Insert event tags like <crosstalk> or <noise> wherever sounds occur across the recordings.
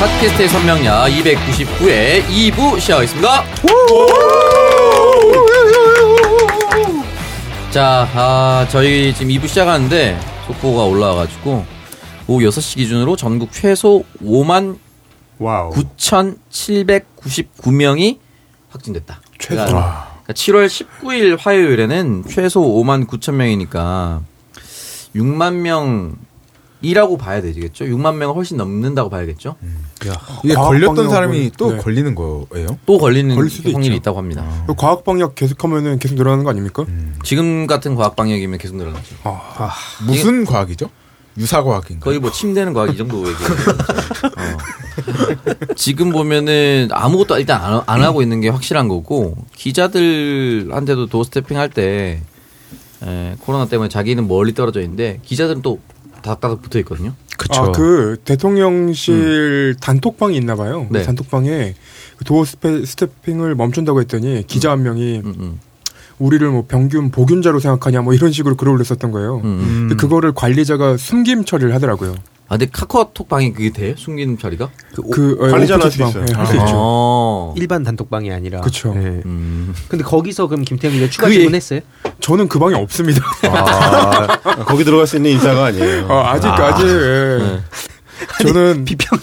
팟캐스트의 선명야 299회 2부 시작하겠습니다. 자, 아, 저희 지금 2부 시작하는데 속보가 올라와가지고 오후 6시 기준으로 전국 최소 5만 와우. 9,799명이 확진됐다. 최소. 그러니까 7월 19일 화요일에는 최소 5만 9천 명이니까 6만 명이라고 봐야 되겠죠. 6만 명을 훨씬 넘는다고 봐야겠죠. 이게 걸렸던 사람이 또 네. 걸리는 거예요? 또 걸리는 걸릴 수도 확률이. 있다고 합니다. 그 과학 방역 계속하면은 계속 늘어나는 거 아닙니까? 지금 같은 과학 방역이면 계속 늘어나죠. 아, 무슨 과학이죠? 유사 과학인가? 거의 뭐 침대는 과학 이 정도 얘기예요. <laughs> 어. 지금 보면은 아무것도 일단 안, 안 하고 있는 게 확실한 거고 기자들한테도 도스태핑 할 때 코로나 때문에 자기는 멀리 떨어져 있는데 기자들은 또 다닥다닥 붙어 있거든요. 그쵸. 아, 그 대통령실 단톡방이 있나 봐요. 그 네. 단톡방에 그 도어 스페, 스태핑을 멈춘다고 했더니 기자 한 명이 음, 음, 우리를 뭐 병균 보균자로 생각하냐 뭐 이런 식으로 글을 올렸었던 거예요. 음, 음. 그거를 관리자가 숨김 처리를 하더라고요. 아 근데 카카오톡 방이 그게 돼? 숨기는 처리가? 그 어, 관리자는 오피스 할수 방. 있어요. 네, 할수 있죠. 어. 일반 단톡방이 아니라. 그쵸. 예. 음. 근데 거기서 그럼 김태형 기자 추가 그 질문했어요? 저는 그 방에 없습니다. 아, 거기 들어갈 수 있는 인사가 아니에요. 어, 아직까지 예. 네. 저는 비평.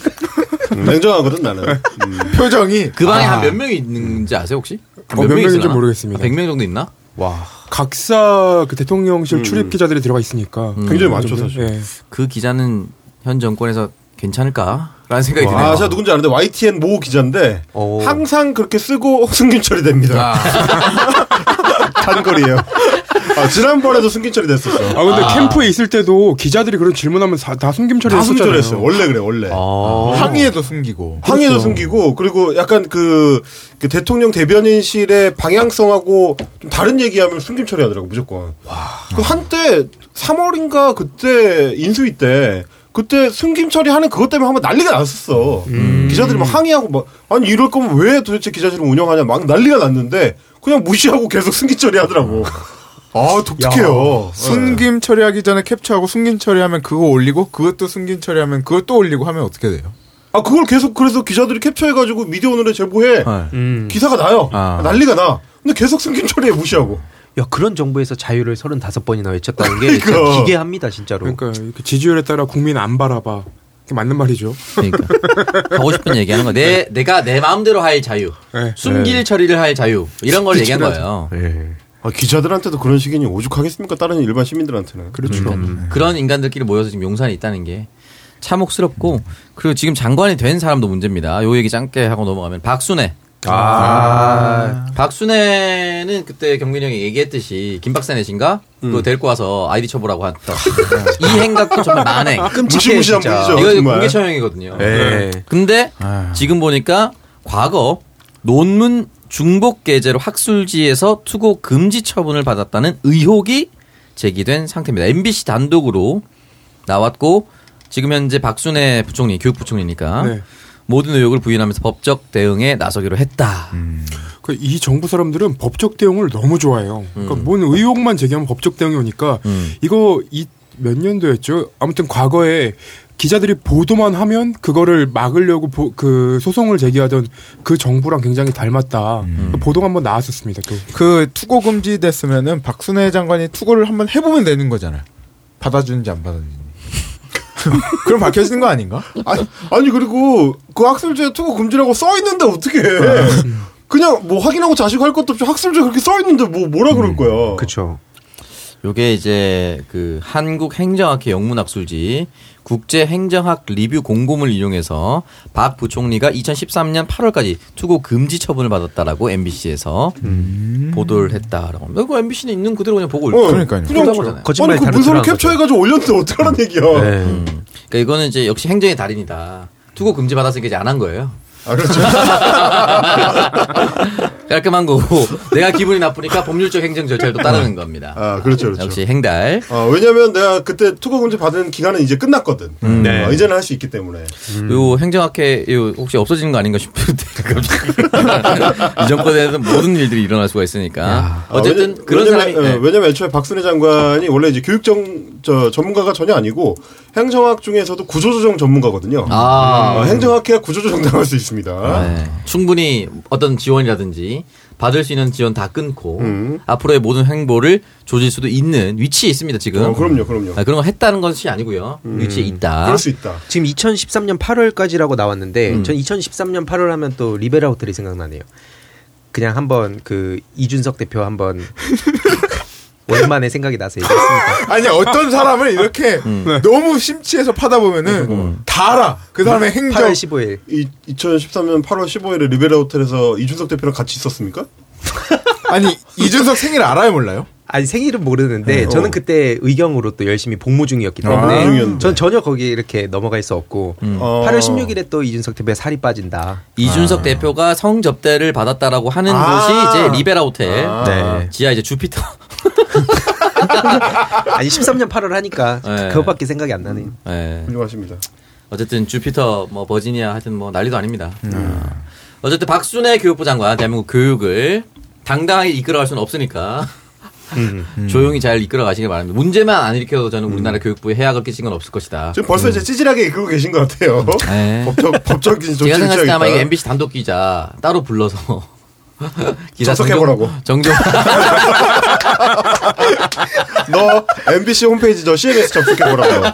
음, 냉정하거든 나는. 음. 표정이 그 방에 아. 한몇 명이 있는지 아세요 혹시? 어, 몇 명인지 모르겠습니다. 100명 정도 있나? 와. 각사 그 대통령실 음. 출입 기자들이 들어가 있으니까 음. 굉장히 많죠, 정도? 사실. 예. 그 기자는 현 정권에서 괜찮을까라는 생각이 드네요. 아, 제가 누군지 아는데 YTN 모 기자인데 오. 항상 그렇게 쓰고 승진 처리됩니다. 단거리예요. <laughs> 아, 지난번에도 승진 처리됐었어. 아 근데 캠프에 있을 때도 기자들이 그런 질문하면 다, 다 승진 했었잖아요. 처리했어요. 원래 그래 원래. 어. 항의에도 숨기고. 항의도 그렇죠. 숨기고 그리고 약간 그, 그 대통령 대변인실의 방향성하고 좀 다른 얘기하면 숨김 처리하더라고 무조건. 그 한때 3월인가 그때 인수위 때 그때 숨김 처리하는 그것 때문에 한번 난리가 났었어. 기자들이 막 항의하고 막 아니 이럴 거면 왜 도대체 기자실을 운영하냐 막 난리가 났는데 그냥 무시하고 계속 숨김 처리하더라고. 아 독특해요. 숨김 처리하기 전에 캡처하고 숨김 처리하면 그거 올리고 그것도 숨김 처리하면 그것도 올리고 하면 어떻게 돼요? 아 그걸 계속 그래서 기자들이 캡처해가지고 미디어 오늘에 제보해 음. 기사가 나요. 아. 난리가 나. 근데 계속 숨김 처리해 무시하고. 야, 그런 정부에서 자유를 35번이나 외쳤다는 게 그러니까. 기괴합니다, 진짜로. 그러니까 지지율에 따라 국민 안 바라봐. 그게 맞는 말이죠. 그러니까 하고 싶은 얘기하는 거. 내 내가 내 마음대로 할 자유, 네. 숨길 처리를 할 자유 이런 걸 얘기한 거예요. 예. 아, 기자들한테도 그런 식이니 오죽하겠습니까? 다른 일반 시민들한테는. 그렇죠. 음. 그런 인간들끼리 모여서 지금 용산에 있다는 게 참혹스럽고 그리고 지금 장관이 된 사람도 문제입니다. 요 얘기 짧게 하고 넘어가면 박순애. 아. 박순애는 그때 경민이 형이 얘기했듯이 김박사넷인가 그거 데리고 와서 아이디 쳐보라고 했던 이 행각도 정말 만행. 끔찍해, 무시무시한 진짜. 분이죠. 이거 정말. 공개 처형이거든요. 예. 근데 아. 지금 보니까 과거 논문 중복 게재로 학술지에서 투고 금지 처분을 받았다는 의혹이 제기된 상태입니다. MBC 단독으로 나왔고 지금 현재 박순애 부총리 교육부총리니까 네. 모든 의혹을 부인하면서 법적 대응에 나서기로 했다. 그이 정부 사람들은 법적 대응을 너무 좋아해요. 그러니까 뭔 의혹만 제기하면 법적 대응이 오니까 음. 이거 이 몇 년도였죠? 아무튼 과거에 기자들이 보도만 하면 그거를 막으려고 보- 그 소송을 제기하던 그 정부랑 굉장히 닮았다. 보도가 한번 나왔었습니다. 또. 그 투고 금지 됐으면은 박순애 장관이 투고를 한번 해보면 되는 거잖아요. 받아주는지 안 받아주는지. <laughs> 그럼 밝혀지는 거 아닌가? 아니, 아니, 그리고 그 학술지에 투고 금지라고 써 있는데 어떻게 해. 그냥 뭐 확인하고 자식 할 것도 없이 학술지에 그렇게 써 있는데 뭐 뭐라 그럴 거야. 그쵸. 요게 이제 그 한국 행정학회 영문학술지 국제행정학 리뷰 공고문을 이용해서 박 부총리가 2013년 8월까지 투고 금지 처분을 받았다라고 MBC에서 보도를 했다라고 합니다. 그 MBC는 있는 그대로 그냥 보고 어, 그러니까요. 그냥 거잖아요. 아니 그 문서를. 캡처해가지고 올렸는데 어떡하라는 얘기야. 네. 음. 그러니까 이거는 이제 역시 행정의 달인이다. 투고 금지 받았으니까 이제 안 한 거예요. 아, 그렇죠. <laughs> 깔끔한 거고 내가 기분이 나쁘니까 법률적 행정 절차를 또 따르는 겁니다. 아, 그렇죠, 그렇죠. 역시 행달. 어, 왜냐면 내가 그때 투고 금지 받은 기간은 이제 끝났거든. 네. 어, 이제는 할 수 있기 때문에. 요 행정학회 요 혹시 없어지는 거 아닌가 싶은데 <laughs> 이 정권에는 모든 일들이 일어날 수가 있으니까 어쨌든 아, 왜냐- 그런 왜냐면, 사람이 어, 네. 왜냐면 애초에 박순애 장관이 원래 이제 교육정 저 전문가가 전혀 아니고 행정학 중에서도 구조조정 전문가거든요. 아. 어, 행정학회가 구조조정 당할 수 있습니다. 네. 충분히 어떤 지원이라든지 받을 수 있는 지원 다 끊고 음. 앞으로의 모든 행보를 조질 수도 있는 위치에 있습니다 지금. 어, 그럼요, 그럼요. 아, 그런 거 했다는 것이 아니고요. 위치에 있다. 그럴 수 있다. 지금 2013년 8월까지라고 나왔는데 음. 전 2013년 8월 하면 또 리베라 호텔이 생각나네요. 그냥 한번 그 이준석 대표 한번 <laughs> 오랜만에 생각이 나서 얘기했습니다. <laughs> 아니 어떤 사람을 이렇게 음. 너무 심취해서 파다 보면은 다 알아. 그 사람의 행정 8월 15일. 이 2013년 8월 15일에 리베라 호텔에서 이준석 대표랑 같이 있었습니까? <laughs> 아니 이준석 생일 알아요 몰라요? 아니 생일은 모르는데 저는 그때 의경으로 또 열심히 복무 중이었기 아, 때문에 중이었는데. 전 전혀 거기에 이렇게 넘어갈 수 없고 어. 8월 16일에 또 이준석 대표의 살이 빠진다. 이준석 대표가 성접대를 받았다라고 하는 아. 곳이 이제 리베라 호텔. 아. 네. 지하 이제 주피터. <laughs> 아니 13년 8월 하니까 네. 그것밖에 생각이 안 나네요. 네. 훌륭하십니다. 어쨌든 주피터 뭐 버지니아 하여튼 뭐 난리도 아닙니다. 어. 어쨌든 박순애 교육부 장관 대한민국 교육을 당당하게 이끌어갈 수는 없으니까 <laughs> 조용히 잘 이끌어 가시길 바랍니다. 문제만 안 일으켜도 저는 우리나라 교육부에 해악을 끼친 건 없을 것이다. 지금 벌써 이제 찌질하게 이끌고 계신 것 같아요. 네. 법적, 법적인 조치를 제가 생각했을 때 아마 이게 취하겠다. MBC 단독 기자 따로 불러서 <laughs> 기사 접속해보라고. 정정 <laughs> 너 MBC 홈페이지 저 CMS 접속해보라고.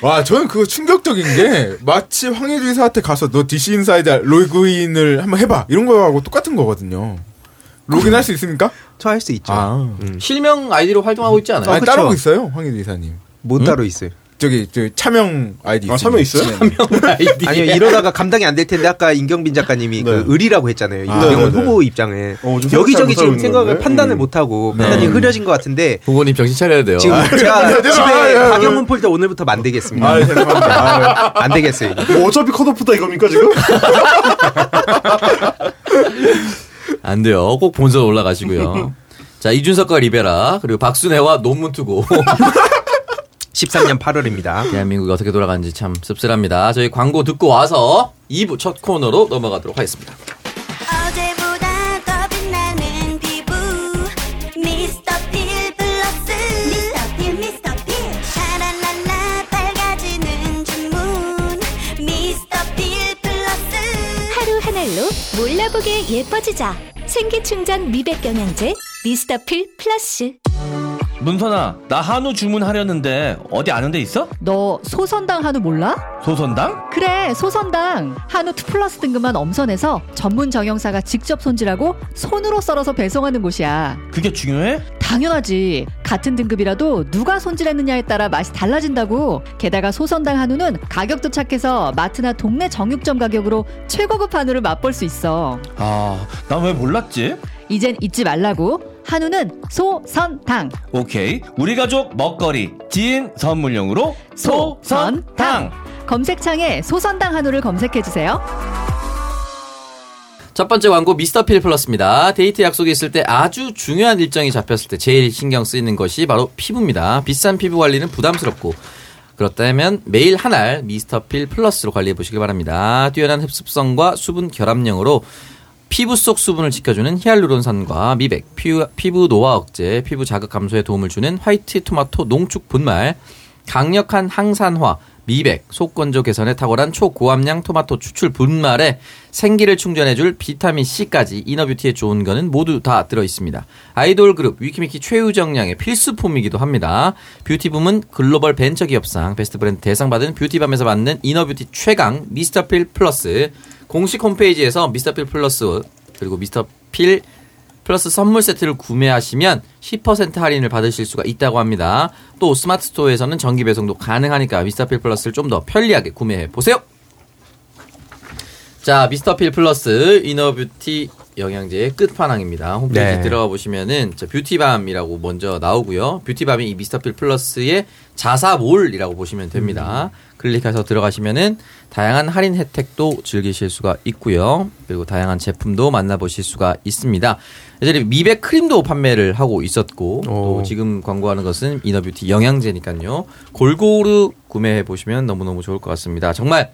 와 저는 그거 충격적인 게 마치 황희두 이사한테 가서 너 DC 인사이드 로그인을 한번 해봐 이런 거하고 똑같은 거거든요. 로그인 할 수 있습니까? 저 할 수 있죠. 아, 실명 아이디로 활동하고 있지 않아요? 아니, 그쵸. 따로 있어요 황희두 이사님. 못 따로 있어요. 저기 저 차명 아이디 아, 차명 있어요? 아이디. 아니요 이러다가 감당이 안 될 텐데 아까 임경빈 작가님이 네. 그 의리라고 했잖아요. 아, 이병헌 네, 네. 후보 입장에 어, 여기저기 잘 지금 생각을? 판단을 음. 못 하고 네. 판단이 흐려진 것 같은데 본인 정신 차려야 돼요. 지금 제가 아, 집에 아, 아, 박영문 폴더 오늘부터 만들겠습니다. 아 죄송합니다. 안 되겠어요. 뭐 어차피 컷오프다 이겁니까 지금? <laughs> 안 돼요. 꼭 본선 올라가시고요. 자, 이준석과 리베라, 그리고 박순애와 논문 투고. <laughs> 13년 8월입니다. 대한민국이 어떻게 돌아가는지 참 씁쓸합니다. 저희 광고 듣고 와서 2부 첫 코너로 넘어가도록 하겠습니다. 어제보다 더 빛나는 피부 미스터 필 플러스 미스터 필 미스터 필 샤랄랄라 밝아지는 주문 미스터 필 플러스 하루 한 알로 몰라보게 예뻐지자. 생기충전 미백 영양제 미스터필 플러스. 문선아, 나 한우 주문하려는데 어디 아는 데 있어? 너 소선당 한우 몰라? 소선당? 그래 소선당 한우 2 플러스 등급만 엄선해서 전문 정형사가 직접 손질하고 손으로 썰어서 배송하는 곳이야 그게 중요해? 당연하지 같은 등급이라도 누가 손질했느냐에 따라 맛이 달라진다고 게다가 소선당 한우는 가격도 착해서 마트나 동네 정육점 가격으로 최고급 한우를 맛볼 수 있어 아, 난 왜 몰랐지? 이젠 잊지 말라고 한우는 소선당 오케이. 우리 가족 먹거리 지인 선물용으로 소선당. 검색창에 소선당 한우를 검색해 주세요 첫 번째 광고 미스터 필 플러스입니다. 데이트 약속이 있을 때 아주 중요한 일정이 잡혔을 때 제일 신경 쓰이는 것이 바로 피부입니다. 비싼 피부 관리는 부담스럽고 그렇다면 매일 한 알 미스터 필 플러스로 관리해 보시길 바랍니다. 뛰어난 흡습성과 수분 결합력으로 피부 속 수분을 지켜주는 히알루론산과 미백, 피부, 피부 노화 억제, 피부 자극 감소에 도움을 주는 화이트 토마토 농축 분말, 강력한 항산화, 미백, 속건조 개선에 탁월한 초고함량 토마토 추출 분말에 생기를 충전해줄 비타민 C까지 inner beauty에 좋은 거는 모두 다 들어 있습니다. 아이돌 그룹 위키미키 최유정량의 필수품이기도 합니다. 뷰티밤은 글로벌 벤처기업상 베스트 브랜드 대상 받은 뷰티밤에서 받는 inner beauty 최강 미스터필 플러스 공식 홈페이지에서 미스터필 플러스 그리고 미스터필 플러스 선물 세트를 구매하시면 10% 할인을 받으실 수가 있다고 합니다. 또 스마트 스토어에서는 정기 배송도 가능하니까 미스터필 플러스를 좀 더 편리하게 구매해 보세요. 자, 미스터필 플러스 inner beauty 영양제의 끝판왕입니다. 홈페이지 네. 들어가 보시면은 저 뷰티밤이라고 먼저 나오고요. 뷰티밤이 이 미스터필 플러스의 자사몰이라고 보시면 됩니다. 클릭해서 들어가시면은 다양한 할인 혜택도 즐기실 수가 있고요. 그리고 다양한 제품도 만나보실 수가 있습니다. 예전에 미백 크림도 판매를 하고 있었고 또 오. 지금 광고하는 것은 inner beauty 영양제니까요. 골고루 구매해 보시면 너무너무 좋을 것 같습니다. 정말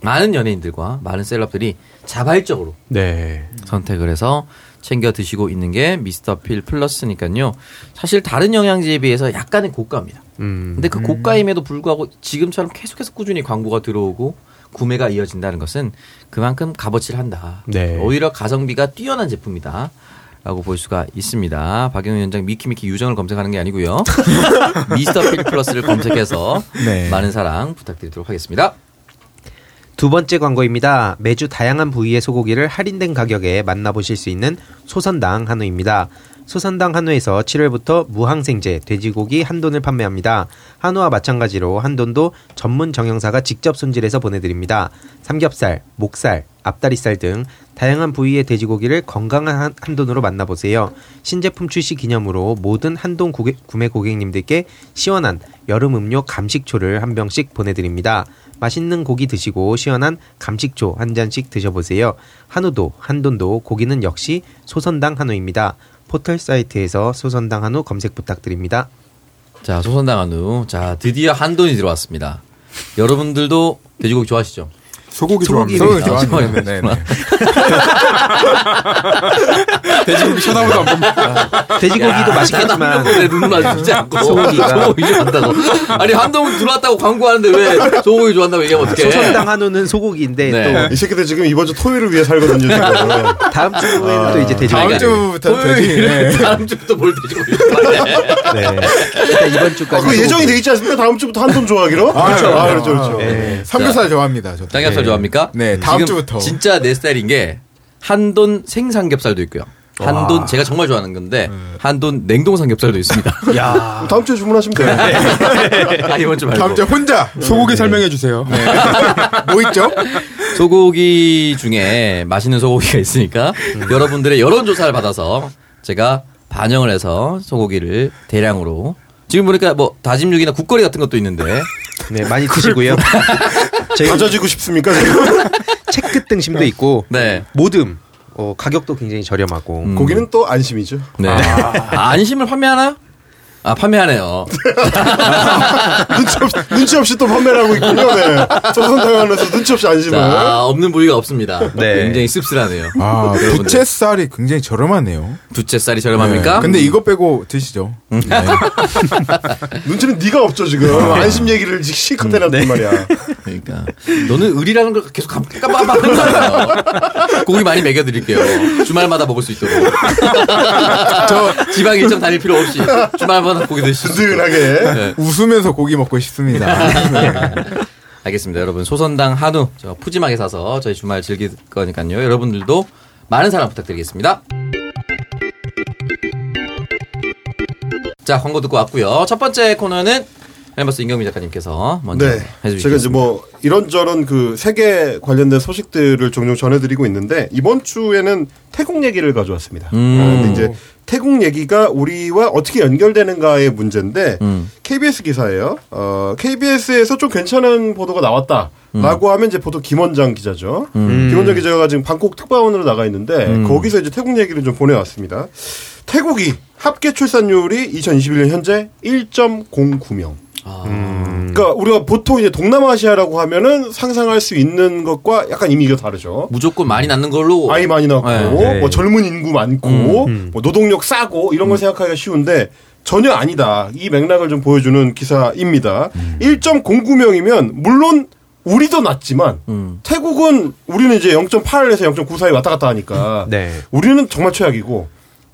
많은 연예인들과 많은 셀럽들이 자발적으로 네. 선택을 해서 챙겨 드시고 있는 게 미스터 필 플러스니까요. 사실 다른 영양제에 비해서 약간의 고가입니다. 음. 근데 그 고가임에도 불구하고 지금처럼 계속해서 꾸준히 광고가 들어오고 구매가 이어진다는 것은 그만큼 값어치를 한다. 네. 오히려 가성비가 뛰어난 제품이다. 라고 볼 수가 있습니다. 박영현 위원장 미키미키 유정을 검색하는 게 아니고요. <laughs> 미스터 필 플러스를 검색해서 네. 많은 사랑 부탁드리도록 하겠습니다. 두 번째 광고입니다. 매주 다양한 부위의 소고기를 할인된 가격에 만나보실 수 있는 소선당 한우입니다. 소선당 한우에서 7월부터 무항생제 돼지고기 한돈을 판매합니다. 한우와 마찬가지로 한돈도 전문 정형사가 직접 손질해서 보내드립니다. 삼겹살, 목살, 앞다리살 등 다양한 부위의 돼지고기를 건강한 한- 한돈으로 만나보세요. 신제품 출시 기념으로 모든 한돈 구개- 구매 고객님들께 시원한 여름 음료 감식초를 한 병씩 보내드립니다. 맛있는 고기 드시고 시원한 감식초 한 잔씩 드셔보세요. 한우도 한돈도 고기는 역시 소선당 한우입니다. 포털 사이트에서 소선당 한우 검색 부탁드립니다. 자, 소선당 한우. 자, 드디어 한돈이 들어왔습니다. 여러분들도 돼지고기 좋아하시죠? 소고기 소고기 좋아합니다. 소고기 아, 좋아하는 네, 네. <laughs> 돼지고기 쳐다보도 안 봅니다. 돼지고기도 맛있겠지만 내 눈을 마주치지 않고 소고기가. 소고기 좋아한다고. 아니 한동 들어왔다고 광고하는데 왜 소고기 좋아한다고 얘기하면 어떡해? 소선당 한우는 소고기인데 네. 이 새끼들 지금 이번 주 토요일을 위해 살거든요. 지금. 또 <laughs> 다음 주에는 또 이제 돼지고기. 다음 주부터 돼지. 네. 다음 주부터 뭘 돼지고기? 네. 일단 이번 주까지. 그 예정이 돼 있지 않습니까? 다음 주부터 한돈 좋아하기로? 아, 그렇죠. 아, 아, 그렇죠, 그렇죠. 네. 삼겹살 좋아합니다. 저도. 삼겹살 좋아합니까? 네, 다음 지금 주부터. 진짜 내 스타일인 게 한돈 생삼겹살도 있고요. 한돈 제가 정말 좋아하는 건데 한돈 냉동 삼겹살도 있습니다. <laughs> 야. 다음 주에 주문하시면 돼요. 아, 이번 주 말고. 다음 주에 혼자. 소고기 설명해 주세요. <laughs> 뭐 있죠? 소고기 중에 맛있는 소고기가 있으니까 여러분들의 여론 조사를 받아서 제가 반영을 해서 소고기를 대량으로 지금 보니까 뭐 다짐 육이나 국거리 같은 것도 있는데 네, 많이 드시고요. 가져지고 싶습니까? <laughs> 체크 등심도 있고 네. 모듬 어, 가격도 굉장히 저렴하고 음. 고기는 또 안심이죠. 네. 아, 안심을 판매하나? 아 판매하네요. <laughs> 눈치, 없, 눈치 없이 또 판매를 하고 있군요. 네. 조선당하면서 눈치 없이 안심을. 자 없는 부위가 없습니다. 네. 굉장히 씁쓸하네요. 아. 부채살이 굉장히 저렴하네요. 부채살이 저렴합니까? 네. 근데 이거 빼고 드시죠. 네. <laughs> 눈치는 네가 없죠 지금. 안심 얘기를 실컷 해놨단 말이야. 그러니까 너는 의리라는 걸 계속 깜- 깜빡깜빡하잖아요. 고기 많이 먹여드릴게요. 주말마다 먹을 수 있도록. <laughs> 저 지방 일정 다닐 필요 없이 주말마다 고기 드실 수 있도록. 든든하게. 네. 웃으면서 고기 먹고 싶습니다. <laughs> 네. 알겠습니다. 여러분 소선당 한우 저 푸짐하게 사서 저희 주말 즐길 거니까요. 여러분들도 많은 사랑 부탁드리겠습니다. 자 광고 듣고 왔고요. 첫 번째 코너는 헬마우스 임경빈 작가님께서 먼저 네. 해주시겠습니다. 제가 이제 뭐 이런저런 그 세계 관련된 소식들을 종종 전해드리고 있는데 이번 주에는 태국 얘기를 가져왔습니다. 음. 아, 이제 태국 얘기가 우리와 어떻게 연결되는가의 문제인데 음. KBS 기사예요. 어, KBS에서 좀 괜찮은 보도가 나왔다라고 하면 이제 보도 김원장 기자죠. 김원장 기자가 지금 방콕 특파원으로 나가 있는데 거기서 이제 태국 얘기를 좀 보내왔습니다. 태국이 합계 출산율이 2021년 현재 1.09명. 그러니까 우리가 보통 이제 동남아시아라고 하면은 상상할 수 있는 것과 약간 이미가 다르죠. 무조건 많이 낳는 걸로 아이 많이 낳고 네. 뭐 젊은 인구 많고 뭐 노동력 싸고 이런 걸 생각하기가 쉬운데 전혀 아니다. 이 맥락을 좀 보여주는 기사입니다. 1.09명이면 물론 우리도 낮지만 음. 태국은 우리는 이제 0.8에서 0.9 사이 왔다 갔다 하니까 네. 우리는 정말 최악이고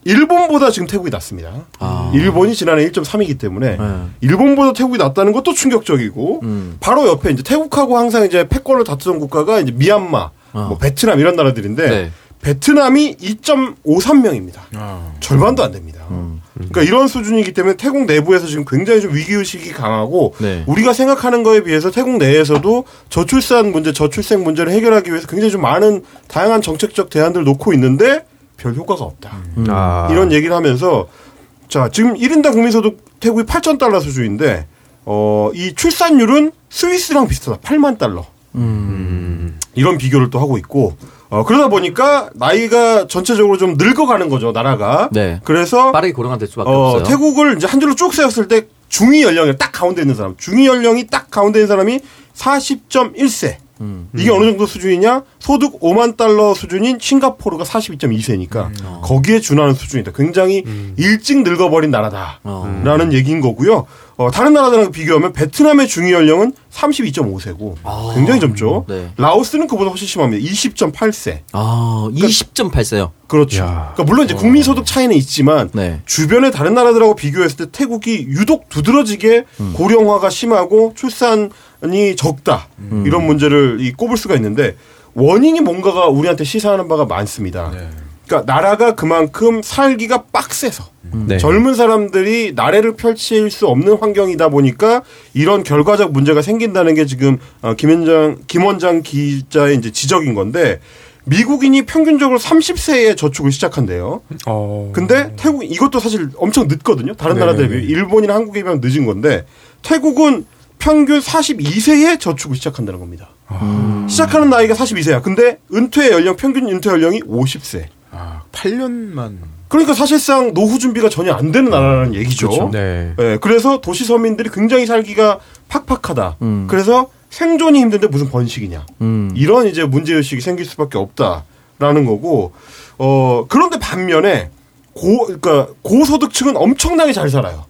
일본보다 지금 태국이 낮습니다. 아. 일본이 지난해 1.3이기 때문에 네. 일본보다 태국이 낮다는 것도 충격적이고 음. 바로 옆에 이제 태국하고 항상 이제 패권을 다투던 국가가 이제 미얀마, 뭐 베트남 이런 나라들인데 어. 네. 베트남이 2.53명입니다. 아. 절반도 안 됩니다. 음. 그러니까 이런 수준이기 때문에 태국 내부에서 지금 굉장히 좀 위기의식이 강하고 네. 우리가 생각하는 거에 비해서 태국 내에서도 저출산 문제, 저출생 문제를 해결하기 위해서 굉장히 좀 많은 다양한 정책적 대안들을 놓고 있는데 별 효과가 없다. 아. 이런 얘기를 하면서 자 지금 1인당 국민소득 태국이 8천 달러 수준인데 어, 이 출산율은 스위스랑 비슷하다. 8만 달러. 이런 비교를 또 하고 있고 어, 그러다 보니까 나이가 전체적으로 좀 늙어가는 거죠 나라가. 네. 그래서 빠르게 고령화 될 수밖에 어, 없어요. 태국을 이제 한 줄로 쭉 세웠을 때 중위 연령이 딱 가운데 있는 사람, 중위 연령이 딱 가운데 있는 사람이 40.1세. 음. 이게 어느 정도 수준이냐? 소득 5만 달러 수준인 싱가포르가 42.2세니까 거기에 준하는 수준이다. 굉장히 일찍 늙어버린 나라다라는 어. 얘기인 거고요. 어, 다른 나라들하고 비교하면 베트남의 중위 연령은 32.5세고 굉장히 젊죠. 네. 라오스는 그보다 훨씬 심합니다. 20.8세. 아, 20.8세요. 그렇죠. 그러니까 물론 이제 국민 소득 차이는 있지만 네. 주변의 다른 나라들하고 비교했을 때 태국이 유독 두드러지게 음. 고령화가 심하고 출산 이 적다 음. 이런 문제를 이 꼽을 수가 있는데 원인이 뭔가가 우리한테 시사하는 바가 많습니다. 그러니까 나라가 그만큼 살기가 빡세서 네. 젊은 사람들이 나래를 펼칠 수 없는 환경이다 보니까 이런 결과적 문제가 생긴다는 게 지금 어, 김원장 김원장 기자의 이제 지적인 건데 미국인이 평균적으로 30세에 저축을 시작한대요. 어. 근데 태국 이것도 사실 엄청 늦거든요. 다른 네네네. 나라들에 비해 일본이나 한국에 비하면 늦은 건데 태국은 평균 42세에 저축을 시작한다는 겁니다. 시작하는 나이가 42세야. 근데 은퇴 연령 평균 은퇴 연령이 50세. 아, 8년만. 그러니까 사실상 노후 준비가 전혀 안 되는 나라라는 얘기죠. 그렇죠. 네. 예, 그래서 도시 서민들이 굉장히 살기가 팍팍하다. 음. 그래서 생존이 힘든데 무슨 번식이냐. 음. 이런 이제 문제 의식이 생길 수밖에 없다라는 거고. 어 그런데 반면에 고 그러니까 고소득층은 엄청나게 잘 살아요.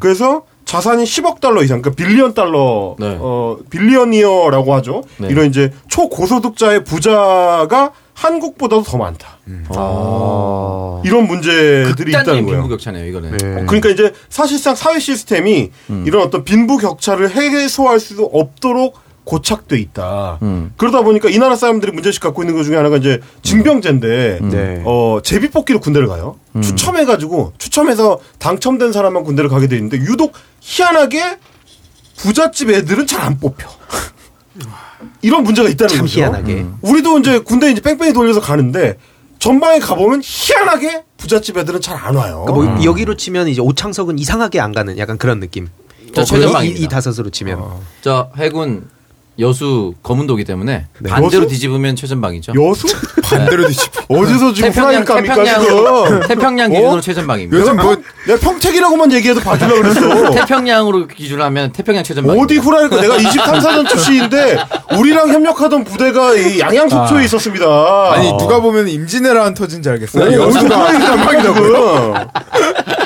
그래서 자산이 10억 달러 이상, 그러니까 billion 달러, 네. 어 billionaire라고 하죠. 네. 이런 이제 초고소득자의 부자가 한국보다도 더 많다. 아. 이런 문제들이 있다는 극단적인 거예요. 빈부격차네요, 이거는. 네. 어, 그러니까 이제 사실상 사회 시스템이 음. 이런 어떤 빈부 격차를 해소할 수 없도록 고착돼 있다. 음. 그러다 보니까 이 나라 사람들이 문제식 갖고 있는 것 중에 하나가 이제 징병제인데 네. 어 제비 뽑기로 군대를 가요. 음. 추첨해 가지고 추첨해서 당첨된 사람만 군대를 가게 돼 있는데 유독 희한하게 부잣집 애들은 잘 안 뽑혀. <laughs> 이런 문제가 있다는 참 거죠. 희한하게. 음. 우리도 이제 군대 이제 뺑뺑이 돌려서 가는데 전방에 가보면 희한하게 부잣집 애들은 잘 안 와요. 그러니까 뭐 여기로 치면 이제 오창석은 이상하게 안 가는 약간 그런 느낌. 저 어, 최전방입니다. 이, 이 다섯으로 치면. 저 해군 여수 검은도기 때문에 네. 반대로 여수? 뒤집으면 최전방이죠. 여수? <laughs> 반대로 뒤집어. 어디서 지금 태평양 태평양으로 지금? 태평양 기준으로 최전방입니다. 요즘 뭐 내가 평택이라고만 얘기해도 봐주려고 그랬어. <laughs> 태평양으로 기준으로 하면 태평양 최전방. 어디 후라이를 까? 내가 23사전 출신인데 우리랑 협력하던 부대가 이 양양 속초에 있었습니다. 아니, 누가 보면 임진왜란 터진 줄 알겠어요. 어, 어디서 여수가. 후라이를 <laughs> 전방이라고요?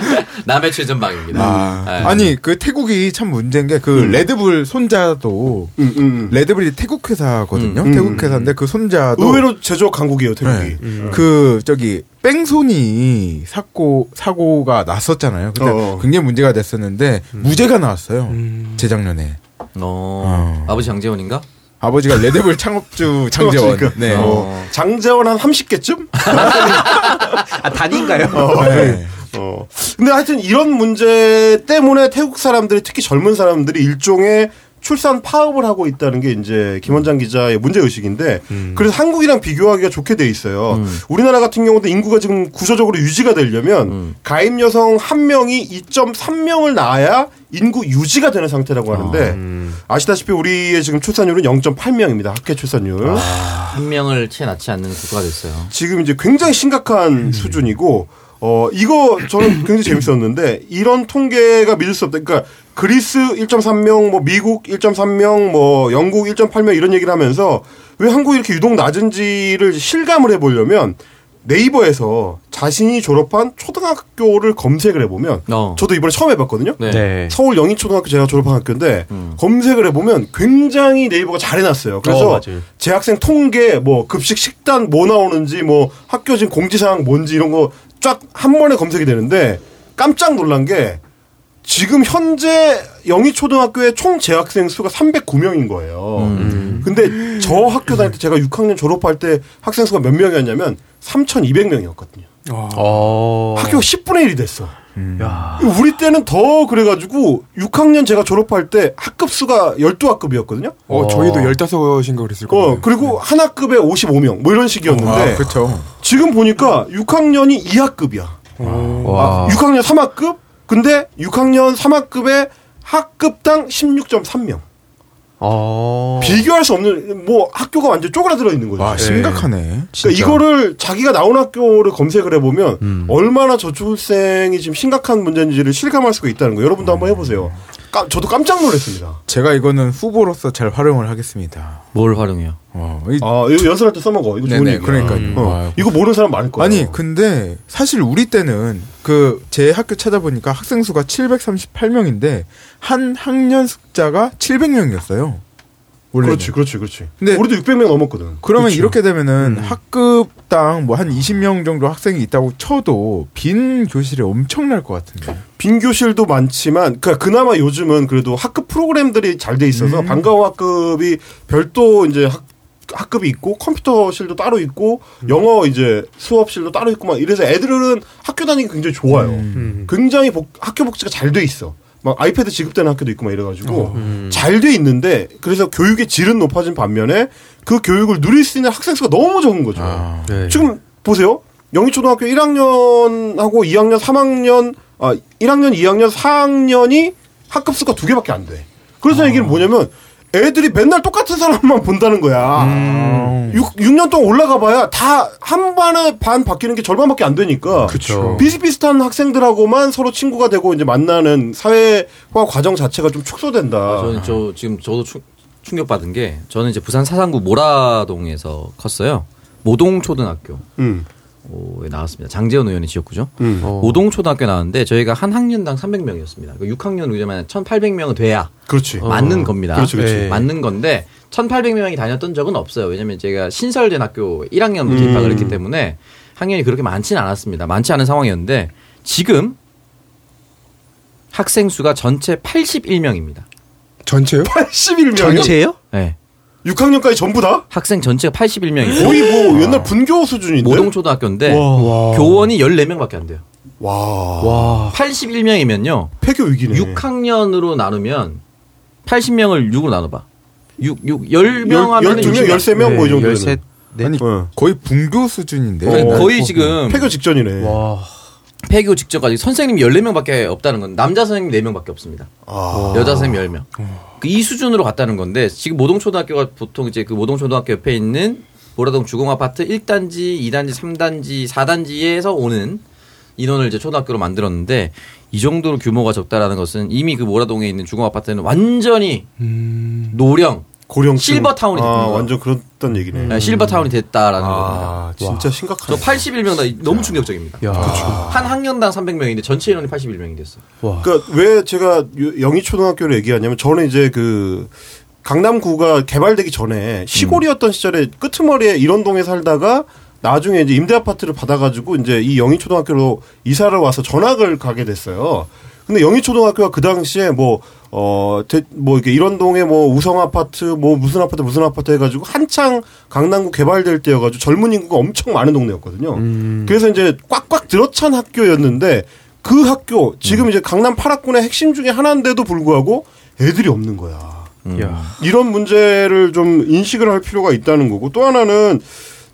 <laughs> 남의 최전방입니다. 아, 네. 아니, 그 태국이 참 문제인 게 그 레드불 손자도 음, 음. 레드불이 태국 회사거든요. 음, 음, 태국 회사인데 그 손자도 의외로 제조업 강국이에요, 태국이. 네. 그 저기 뺑소니 사고 사고가 났었잖아요. 근데 어. 굉장히 문제가 됐었는데 무죄가 나왔어요. 재작년에 어, 어. 아버지 장재원인가? 아버지가 레드불 창업주 <laughs> 장재원. 네. 어. 장재원 한 30개쯤? 아 단인가요? 네. 어. 근데 하여튼 이런 문제 때문에 태국 사람들이 특히 젊은 사람들이 일종의 출산 파업을 하고 있다는 게 이제 김원장 기자의 문제 의식인데 그래서 한국이랑 비교하기가 좋게 돼 있어요. 우리나라 같은 경우도 인구가 지금 구조적으로 유지가 되려면 가임 여성 한 명이 2.3명을 낳아야 인구 유지가 되는 상태라고 하는데 아 시다시피 우리의 지금 출산율은 0.8명입니다. 학계 출산율. 한 명을 채 낳지 않는 국가가 됐어요. 지금 이제 굉장히 심각한 수준이고 어 이거 저는 굉장히 재밌었는데 이런 통계가 믿을 수 없다. 그러니까 그리스 1.3명, 뭐 미국 1.3명, 뭐 영국 1.8명 이런 얘기를 하면서 왜 한국이 이렇게 유독 낮은지를 실감을 해보려면 네이버에서 자신이 졸업한 초등학교를 검색을 해보면 어. 저도 이번에 처음 해봤거든요. 네. 네. 서울 영희초등학교 제가 졸업한 학교인데 검색을 해보면 굉장히 네이버가 잘 해놨어요. 그래서 어. 재학생 통계, 뭐 급식 식단 뭐 나오는지, 뭐 학교 지금 공지사항 뭔지 이런 거 쫙 한 번에 검색이 되는데 깜짝 놀란 게 지금 현재 영희초등학교의 총 재학생 수가 309명인 거예요. 음. 근데 저 학교 다닐 때 제가 6학년 졸업할 때 학생 수가 몇 명이었냐면 3,200명이었거든요. 어. 학교가 10분의 1이 됐어. 야. 우리 때는 더 그래가지고 6학년 제가 졸업할 때 학급 수가 12학급이었거든요. 어, 저희도 15인가 그랬을 어, 거예요. 그리고 한 학급에 55명 뭐 이런 식이었는데 아, 그렇죠. 지금 보니까 6학년이 2학급이야. 와. 6학년 3학급? 근데 6학년 3학급에 학급당 16.3명. 어. 비교할 수 없는 뭐 학교가 완전 쪼그라들어 있는 거죠. 와 심각하네. 그러니까 진짜. 이거를 자기가 나온 학교를 검색을 해보면 음. 얼마나 저출생이 지금 심각한 문제인지를 실감할 수가 있다는 거예요. 여러분도 한번 해보세요. 까- 저도 깜짝 놀랐습니다. 제가 이거는 후보로서 잘 활용을 하겠습니다. 뭘 활용해요? 어, 이- 아, 이거 연설할 때 써먹어. 이거 좋은 네네, 얘기야. 그러니까요. 음. 어, 와, 이거 모르는 사람 많을 거야. 아니 근데 사실 우리 때는 그 제 학교 찾아보니까 학생 수가 738명인데 한 학년 숫자가 700명이었어요. 원래 그렇지, 그렇지, 그렇지. 근데- 우리도 600명 넘었거든. 그러면 그렇죠. 이렇게 되면은 음. 학급 당 뭐 한 20명 정도 학생이 있다고 쳐도 빈 교실이 엄청날 것 같은데. 빈 교실도 많지만 그 그나마 요즘은 그래도 학급 프로그램들이 잘 돼 있어서 음. 방과후 학급이 별도 이제 학 학급이 있고 컴퓨터실도 따로 있고 영어 이제 수업실도 따로 있고 막 이래서 애들은 학교 다니기 굉장히 좋아요. 음. 굉장히 복- 학교 복지가 잘 돼 있어. 막 아이패드 지급되는 학교도 있고 막 이래가지고 음. 잘돼 있는데 그래서 교육의 질은 높아진 반면에 그 교육을 누릴 수 있는 학생 수가 너무 적은 거죠. 아. 네. 지금 보세요. 영희초등학교 1학년하고 2학년, 3학년, 아 1학년, 2학년, 4학년이 학급 수가 두 개밖에 안 돼. 그래서 얘기는 뭐냐면 애들이 맨날 똑같은 사람만 <laughs> 본다는 거야. 음. 6, 6년 동안 올라가 봐야 다 한 반에 반 바뀌는 게 절반밖에 안 되니까. 그쵸. 비슷비슷한 학생들하고만 서로 친구가 되고 이제 만나는 사회화 과정 자체가 좀 축소된다. 아, 저는 저 지금 저도 충, 충격받은 게 저는 이제 부산 사상구 모라동에서 컸어요. 모동초등학교. 음. 에 나왔습니다. 장재현 의원의 지역구죠. 음. 어. 모동초등학교 나왔는데 저희가 한 학년당 300명이었습니다. 6학년 의자만 1,800명은 돼야 그렇지. 어. 맞는 겁니다. 그렇지, 그렇지. 네. 맞는 건데 1,800명이 다녔던 적은 없어요. 왜냐면 제가 신설된 학교 1학년부터 음. 입학을 했기 때문에 학년이 그렇게 많지는 않았습니다. 많지 않은 상황이었는데 지금 학생 수가 전체 81명입니다. 전체요? 81명. 전체예요? 네. 6학년까지 전부 다? 학생 전체가 81명이고 거의 뭐 옛날 분교 수준인데. 모동초등학교인데 와. 교원이 14명밖에 안 돼요. 와. 와. 81명이면요. 폐교 위기네. 6학년으로 나누면 80명을 6으로 나눠 봐. 6, 6, 10명 하면 12명, 13명 뭐이 정도. 열셋. 네. 아니 어. 거의 분교 수준인데. 그러니까 어. 거의 지금 폐교 직전이네. 와. 폐교 직전까지 선생님이 14명밖에 없다는 건 남자 선생님 4명밖에 없습니다. 아. 여자 선생님 10명. 그 이 수준으로 갔다는 건데 지금 모동초등학교가 보통 이제 그 모동초등학교 옆에 있는 모라동 주공아파트 1단지, 2단지, 3단지, 4단지에서 오는 인원을 이제 초등학교로 만들었는데 이 정도로 규모가 적다라는 것은 이미 그 모라동에 있는 주공아파트는 완전히 노령 고령 실버타운이 아, 됐던 거야. 완전 그렇단 얘기네. 네, 실버타운이 됐다라는 겁니다. 아, 진짜 심각하네. 저 81명 다 너무 충격적입니다. 야. 한 학년당 300명인데 전체 인원이 81명이 됐어요. 와. 그러니까 왜 제가 영희초등학교를 얘기하냐면 저는 이제 그 강남구가 개발되기 전에 시골이었던 시절에 끄트머리에 이런 동에 살다가 나중에 이제 임대 아파트를 받아가지고 이제 이 영희초등학교로 이사를 와서 전학을 가게 됐어요. 근데 영희초등학교가 그 당시에 뭐, 어, 대, 뭐, 이렇게 이런 동에 뭐 우성 아파트, 뭐 무슨 아파트, 무슨 아파트 해가지고 한창 강남구 개발될 때여가지고 젊은 인구가 엄청 많은 동네였거든요. 음. 그래서 이제 꽉꽉 들어찬 학교였는데 그 학교 지금 이제 강남 8학군의 핵심 중에 하나인데도 불구하고 애들이 없는 거야. 야. 이런 문제를 좀 인식을 할 필요가 있다는 거고 또 하나는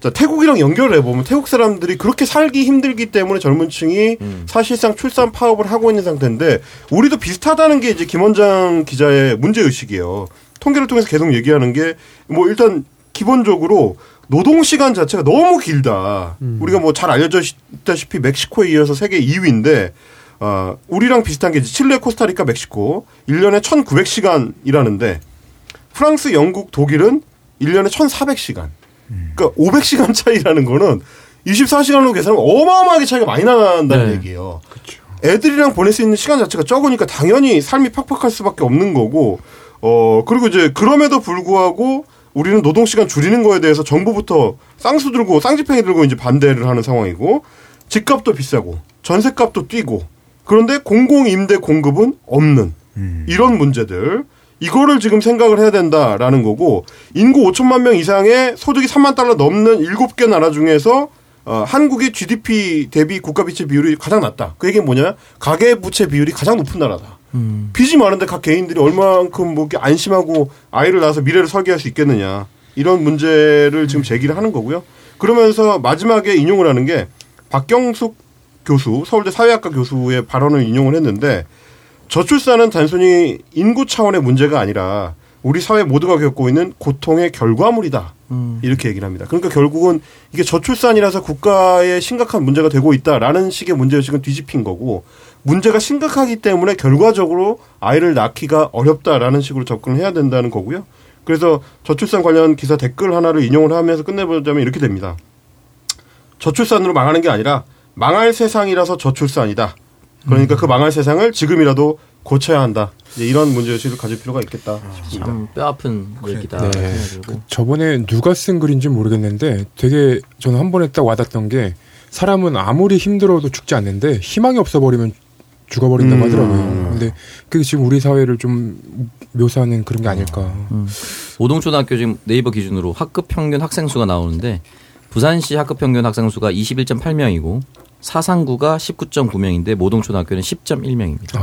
자, 태국이랑 연결해 보면 태국 사람들이 그렇게 살기 힘들기 때문에 젊은 층이 사실상 출산 파업을 하고 있는 상태인데 우리도 비슷하다는 게 이제 김원장 기자의 문제 의식이에요. 통계를 통해서 계속 얘기하는 게 뭐 일단 기본적으로 노동 시간 자체가 너무 길다. 우리가 뭐 잘 알려져 있다시피 멕시코에 이어서 세계 2위인데 아, 우리랑 비슷한 게 이제 칠레, 코스타리카, 멕시코 1년에 1,900시간 일하는데 프랑스, 영국, 독일은 1년에 1,400시간. 그러니까 500시간 차이라는 거는 24시간으로 계산하면 어마어마하게 차이가 많이 난다는 네. 얘기예요. 애들이랑 보낼 수 있는 시간 자체가 적으니까 당연히 삶이 팍팍할 수밖에 없는 거고 어 그리고 이제 그럼에도 불구하고 우리는 노동 시간 줄이는 거에 대해서 정부부터 쌍수 들고 쌍지팽이 들고 이제 반대를 하는 상황이고 집값도 비싸고 전세값도 뛰고 그런데 공공 임대 공급은 없는 이런 문제들 이거를 지금 생각을 해야 된다라는 거고 인구 5천만 명 이상의 소득이 3만 달러 넘는 7개 나라 중에서 어, 한국의 GDP 대비 국가 부채 비율이 가장 낮다. 그 얘기는 뭐냐? 가계 부채 비율이 가장 높은 나라다. 빚이 많은데 각 개인들이 얼마만큼 뭐 안심하고 아이를 낳아서 미래를 설계할 수 있겠느냐. 이런 문제를 지금 제기를 하는 거고요. 그러면서 마지막에 인용을 하는 게 박경숙 교수, 서울대 사회학과 교수의 발언을 인용을 했는데 저출산은 단순히 인구 차원의 문제가 아니라 우리 사회 모두가 겪고 있는 고통의 결과물이다. 이렇게 얘기를 합니다. 그러니까 결국은 이게 저출산이라서 국가에 심각한 문제가 되고 있다라는 식의 문제의식은 뒤집힌 거고 문제가 심각하기 때문에 결과적으로 아이를 낳기가 어렵다라는 식으로 접근을 해야 된다는 거고요. 그래서 저출산 관련 기사 댓글 하나를 인용을 하면서 끝내보자면 이렇게 됩니다. 저출산으로 망하는 게 아니라 망할 세상이라서 저출산이다. 그러니까 그 망할 세상을 지금이라도 고쳐야 한다. 이제 이런 문제의식을 가질 필요가 있겠다 싶습니다. 참 뼈아픈 얘기다. 네. 들고. 저번에 누가 쓴 글인지 모르겠는데 되게 저는 한 번에 딱 와닿던 게 사람은 아무리 힘들어도 죽지 않는데 희망이 없어버리면 죽어버린다고 음. 하더라고요. 근데 그게 지금 우리 사회를 좀 묘사하는 그런 게 아닐까. 오동초등학교 지금 네이버 기준으로 학급 평균 학생 수가 나오는데 부산시 학급 평균 학생 수가 21.8명이고 사상구가 19.9명인데 모동초등학교는 10.1명입니다.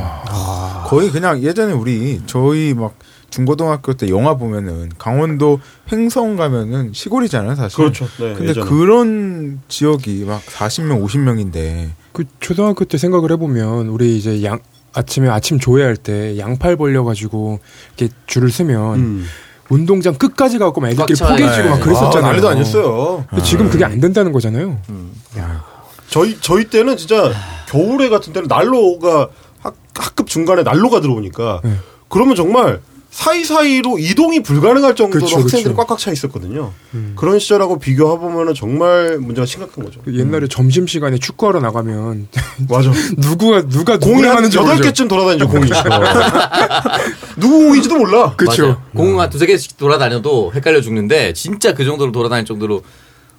거의 그냥 예전에 우리 저희 막 중고등학교 때 영화 보면은 강원도 횡성 가면은 시골이잖아요, 사실. 그렇죠. 네, 근데 예전에. 그런 지역이 막 40명, 50명인데 그 초등학교 때 생각을 해 보면 우리 이제 양 아침에 아침 조회할 때 양팔 벌려 가지고 이렇게 줄을 쓰면 음. 운동장 끝까지 가고 막 애들끼리. 포개지고 막 네. 그랬었잖아요. 아, 난리도 아니었어요. 근데 지금 그게 안 된다는 거잖아요. 저희 저희 때는 진짜 겨울에 같은 때는 난로가 학, 학급 중간에 난로가 들어오니까 네. 그러면 정말 사이사이로 이동이 불가능할 정도로 그쵸, 학생들이 그쵸. 꽉꽉 차 있었거든요. 그런 시절하고 비교해 보면은 정말 문제가 심각한 거죠. 그 옛날에 점심 시간에 축구하러 나가면 <laughs> 맞아. 누구가 누가 공이 한 하는지 여덟. 개쯤 돌아다니죠 공이. <laughs> 누구 공인지도 몰라. 그쵸. 맞아요. 공한 두세 개씩 돌아다녀도 헷갈려 죽는데 진짜 그 정도로 돌아다닐 정도로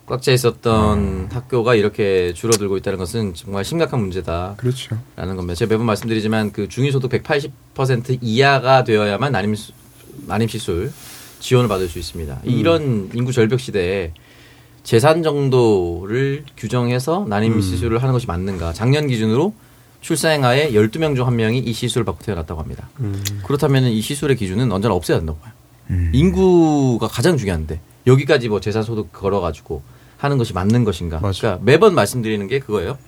꽉 차 있었던 학교가 이렇게 줄어들고 있다는 것은 정말 심각한 문제다라는 그렇죠. 겁니다. 제가 매번 말씀드리지만 그 중위소득 180% 이하가 되어야만 난임 수- 난임 시술 지원을 받을 수 있습니다. 이런 인구 절벽 시대에 재산 정도를 규정해서 난임 시술을 하는 것이 맞는가? 작년 기준으로 출산행하에 12명 중 1명이 이 시술을 받고 태어났다고 합니다. 그렇다면 이 시술의 기준은 언제나 없애야 된다고 봐요. 인구가 가장 중요한데 여기까지 뭐 재산 소득 걸어가지고 하는 것이 맞는 것인가? 맞아. 그러니까 매번 말씀드리는 게 그거예요.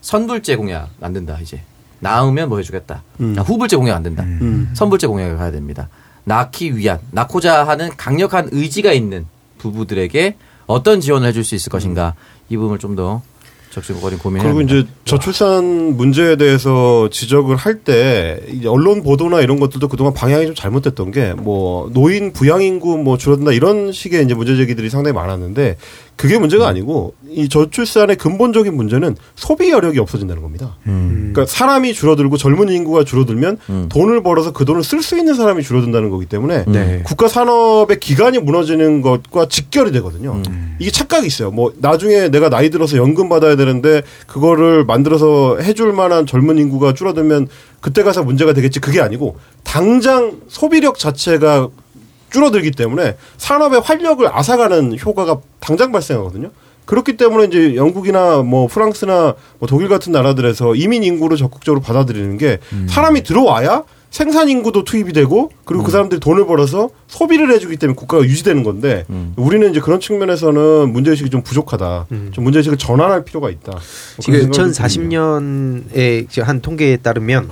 선불제 공약 안 된다 이제 낳으면 뭐 해주겠다. 아, 후불제 공약 안 된다. 음. 선불제 공약을 가야 됩니다. 낳기 위한 낳고자 하는 강력한 의지가 있는 부부들에게 어떤 지원을 해줄 수 있을 것인가 이 부분을 좀 더 적극적으로 고민해야 그리고 합니다. 이제 저출산 문제에 대해서 지적을 할 때 언론 보도나 이런 것들도 그동안 방향이 좀 잘못됐던 게 뭐 노인 부양 인구 뭐 줄어든다 이런 식의 이제 문제 제기들이 상당히 많았는데 그게 문제가 아니고 이 저출산의 근본적인 문제는 소비 여력이 없어진다는 겁니다. 그러니까 사람이 줄어들고 젊은 인구가 줄어들면 음. 돈을 벌어서 그 돈을 쓸 수 있는 사람이 줄어든다는 거기 때문에 네. 국가 산업의 기반이 무너지는 것과 직결이 되거든요. 이게 착각이 있어요. 뭐 나중에 내가 나이 들어서 연금 받아야 되는데 그거를 만들어서 해줄 만한 젊은 인구가 줄어들면 그때 가서 문제가 되겠지. 그게 아니고 당장 소비력 자체가 줄어들기 때문에 산업의 활력을 앗아가는 효과가 당장 발생하거든요. 그렇기 때문에 이제 영국이나 뭐 프랑스나 뭐 독일 같은 나라들에서 이민 인구를 적극적으로 받아들이는 게 사람이 들어와야 생산 인구도 투입이 되고 그리고 그 사람들이 돈을 벌어서 소비를 해주기 때문에 국가가 유지되는 건데 우리는 이제 그런 측면에서는 문제의식이 좀 부족하다. 좀 문제의식을 전환할 필요가 있다. 뭐 지금 그런 생각이 듭니다. 2040년에 한 통계에 따르면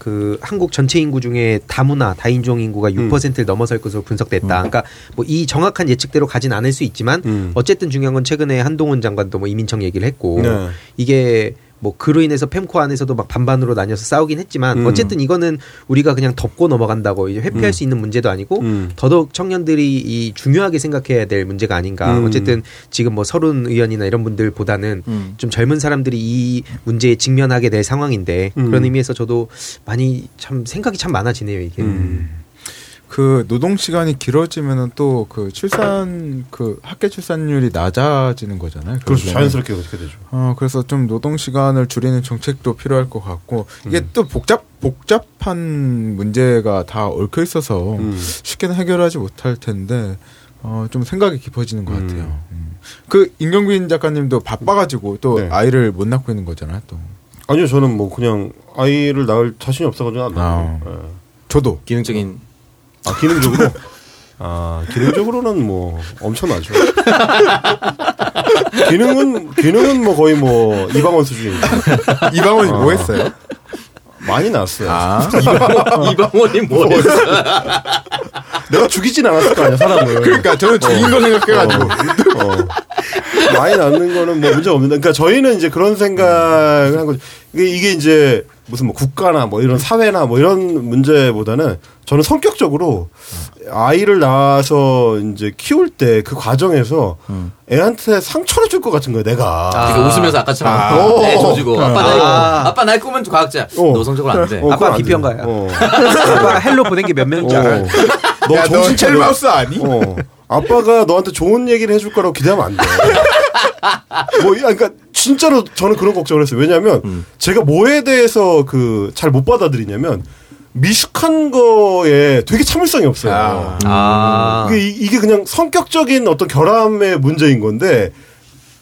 그 한국 전체 인구 중에 다문화 다인종 인구가 음. 6%를 넘어설 것으로 분석됐다. 그러니까 뭐 이 정확한 예측대로 가진 않을 수 있지만 음. 어쨌든 중요한 건 최근에 한동훈 장관도 뭐 이민청 얘기를 했고 네. 이게 뭐 그로 인해서 펜코 안에서도 막 반반으로 나뉘어서 싸우긴 했지만 음. 어쨌든 이거는 우리가 그냥 덮고 넘어간다고 이제 회피할 수 있는 문제도 아니고 음. 더더욱 청년들이 이 중요하게 생각해야 될 문제가 아닌가. 음. 어쨌든 지금 뭐 서른 의원이나 이런 분들보다는 음. 좀 젊은 사람들이 이 문제에 직면하게 될 상황인데 음. 그런 의미에서 저도 많이 참 생각이 참 많아지네요 이게. 그 노동 시간이 길어지면은 또 그 출산 그 학계 출산율이 낮아지는 거잖아요. 그렇죠. 자연스럽게 그렇게 되죠. 어 그래서 좀 노동 시간을 줄이는 정책도 필요할 것 같고 이게 음. 또 복잡 복잡한 문제가 다 얽혀 있어서 음. 쉽게는 해결하지 못할 텐데 어 좀 생각이 깊어지는 것 음. 같아요. 음. 그 임경빈 작가님도 바빠가지고 또 네. 아이를 못 낳고 있는 거잖아요. 또 아니요, 저는 뭐 그냥 아이를 낳을 자신이 없어가지고 안 낳아요. 예. 저도 기능적인 아, 기능적으로? 아, 기능적으로는 뭐 엄청나죠. 기능은 기능은 뭐 거의 뭐 이방원 수준입니다. 이방원이 뭐 했어요? 많이 나왔어요. 아, 이방원 이 뭐였어? 내가 죽이진 않았을 거 아니야 사람을. 그러니까 저는 죽인 거 생각해가지고. 어. 많이 낳는 거는 뭐 문제 없는데, 그러니까 저희는 이제 그런 생각을 한 거죠. 이게, 이게 이제 무슨 뭐 국가나 뭐 이런 사회나 뭐 이런 문제보다는 저는 성격적으로 아이를 낳아서 이제 키울 때 그 과정에서 애한테 상처를 줄 것 같은 거예요, 내가. 그러니까 웃으면서 아까처럼 아. 애 조지고 아빠 날 아. 아빠 내 꿈은 과학자. 어. 너 성적으로 안 돼. 어, 아빠. 비평가야. 어. 아빠가 hell로 보낸 게 몇 명인지 알아? 어. 너 야, 너 정신 차려. 헬마우스 아니? 어. 아빠가 너한테 좋은 얘기를 해줄 거라고 기대하면 안 돼. <laughs> 뭐, 그러니까 진짜로 저는 그런 걱정을 했어요. 왜냐하면 음. 제가 뭐에 대해서 그 잘 못 받아들이냐면 미숙한 거에 되게 참을성이 없어요. 아. 아. 이게, 이- 이게 그냥 성격적인 어떤 결함의 문제인 건데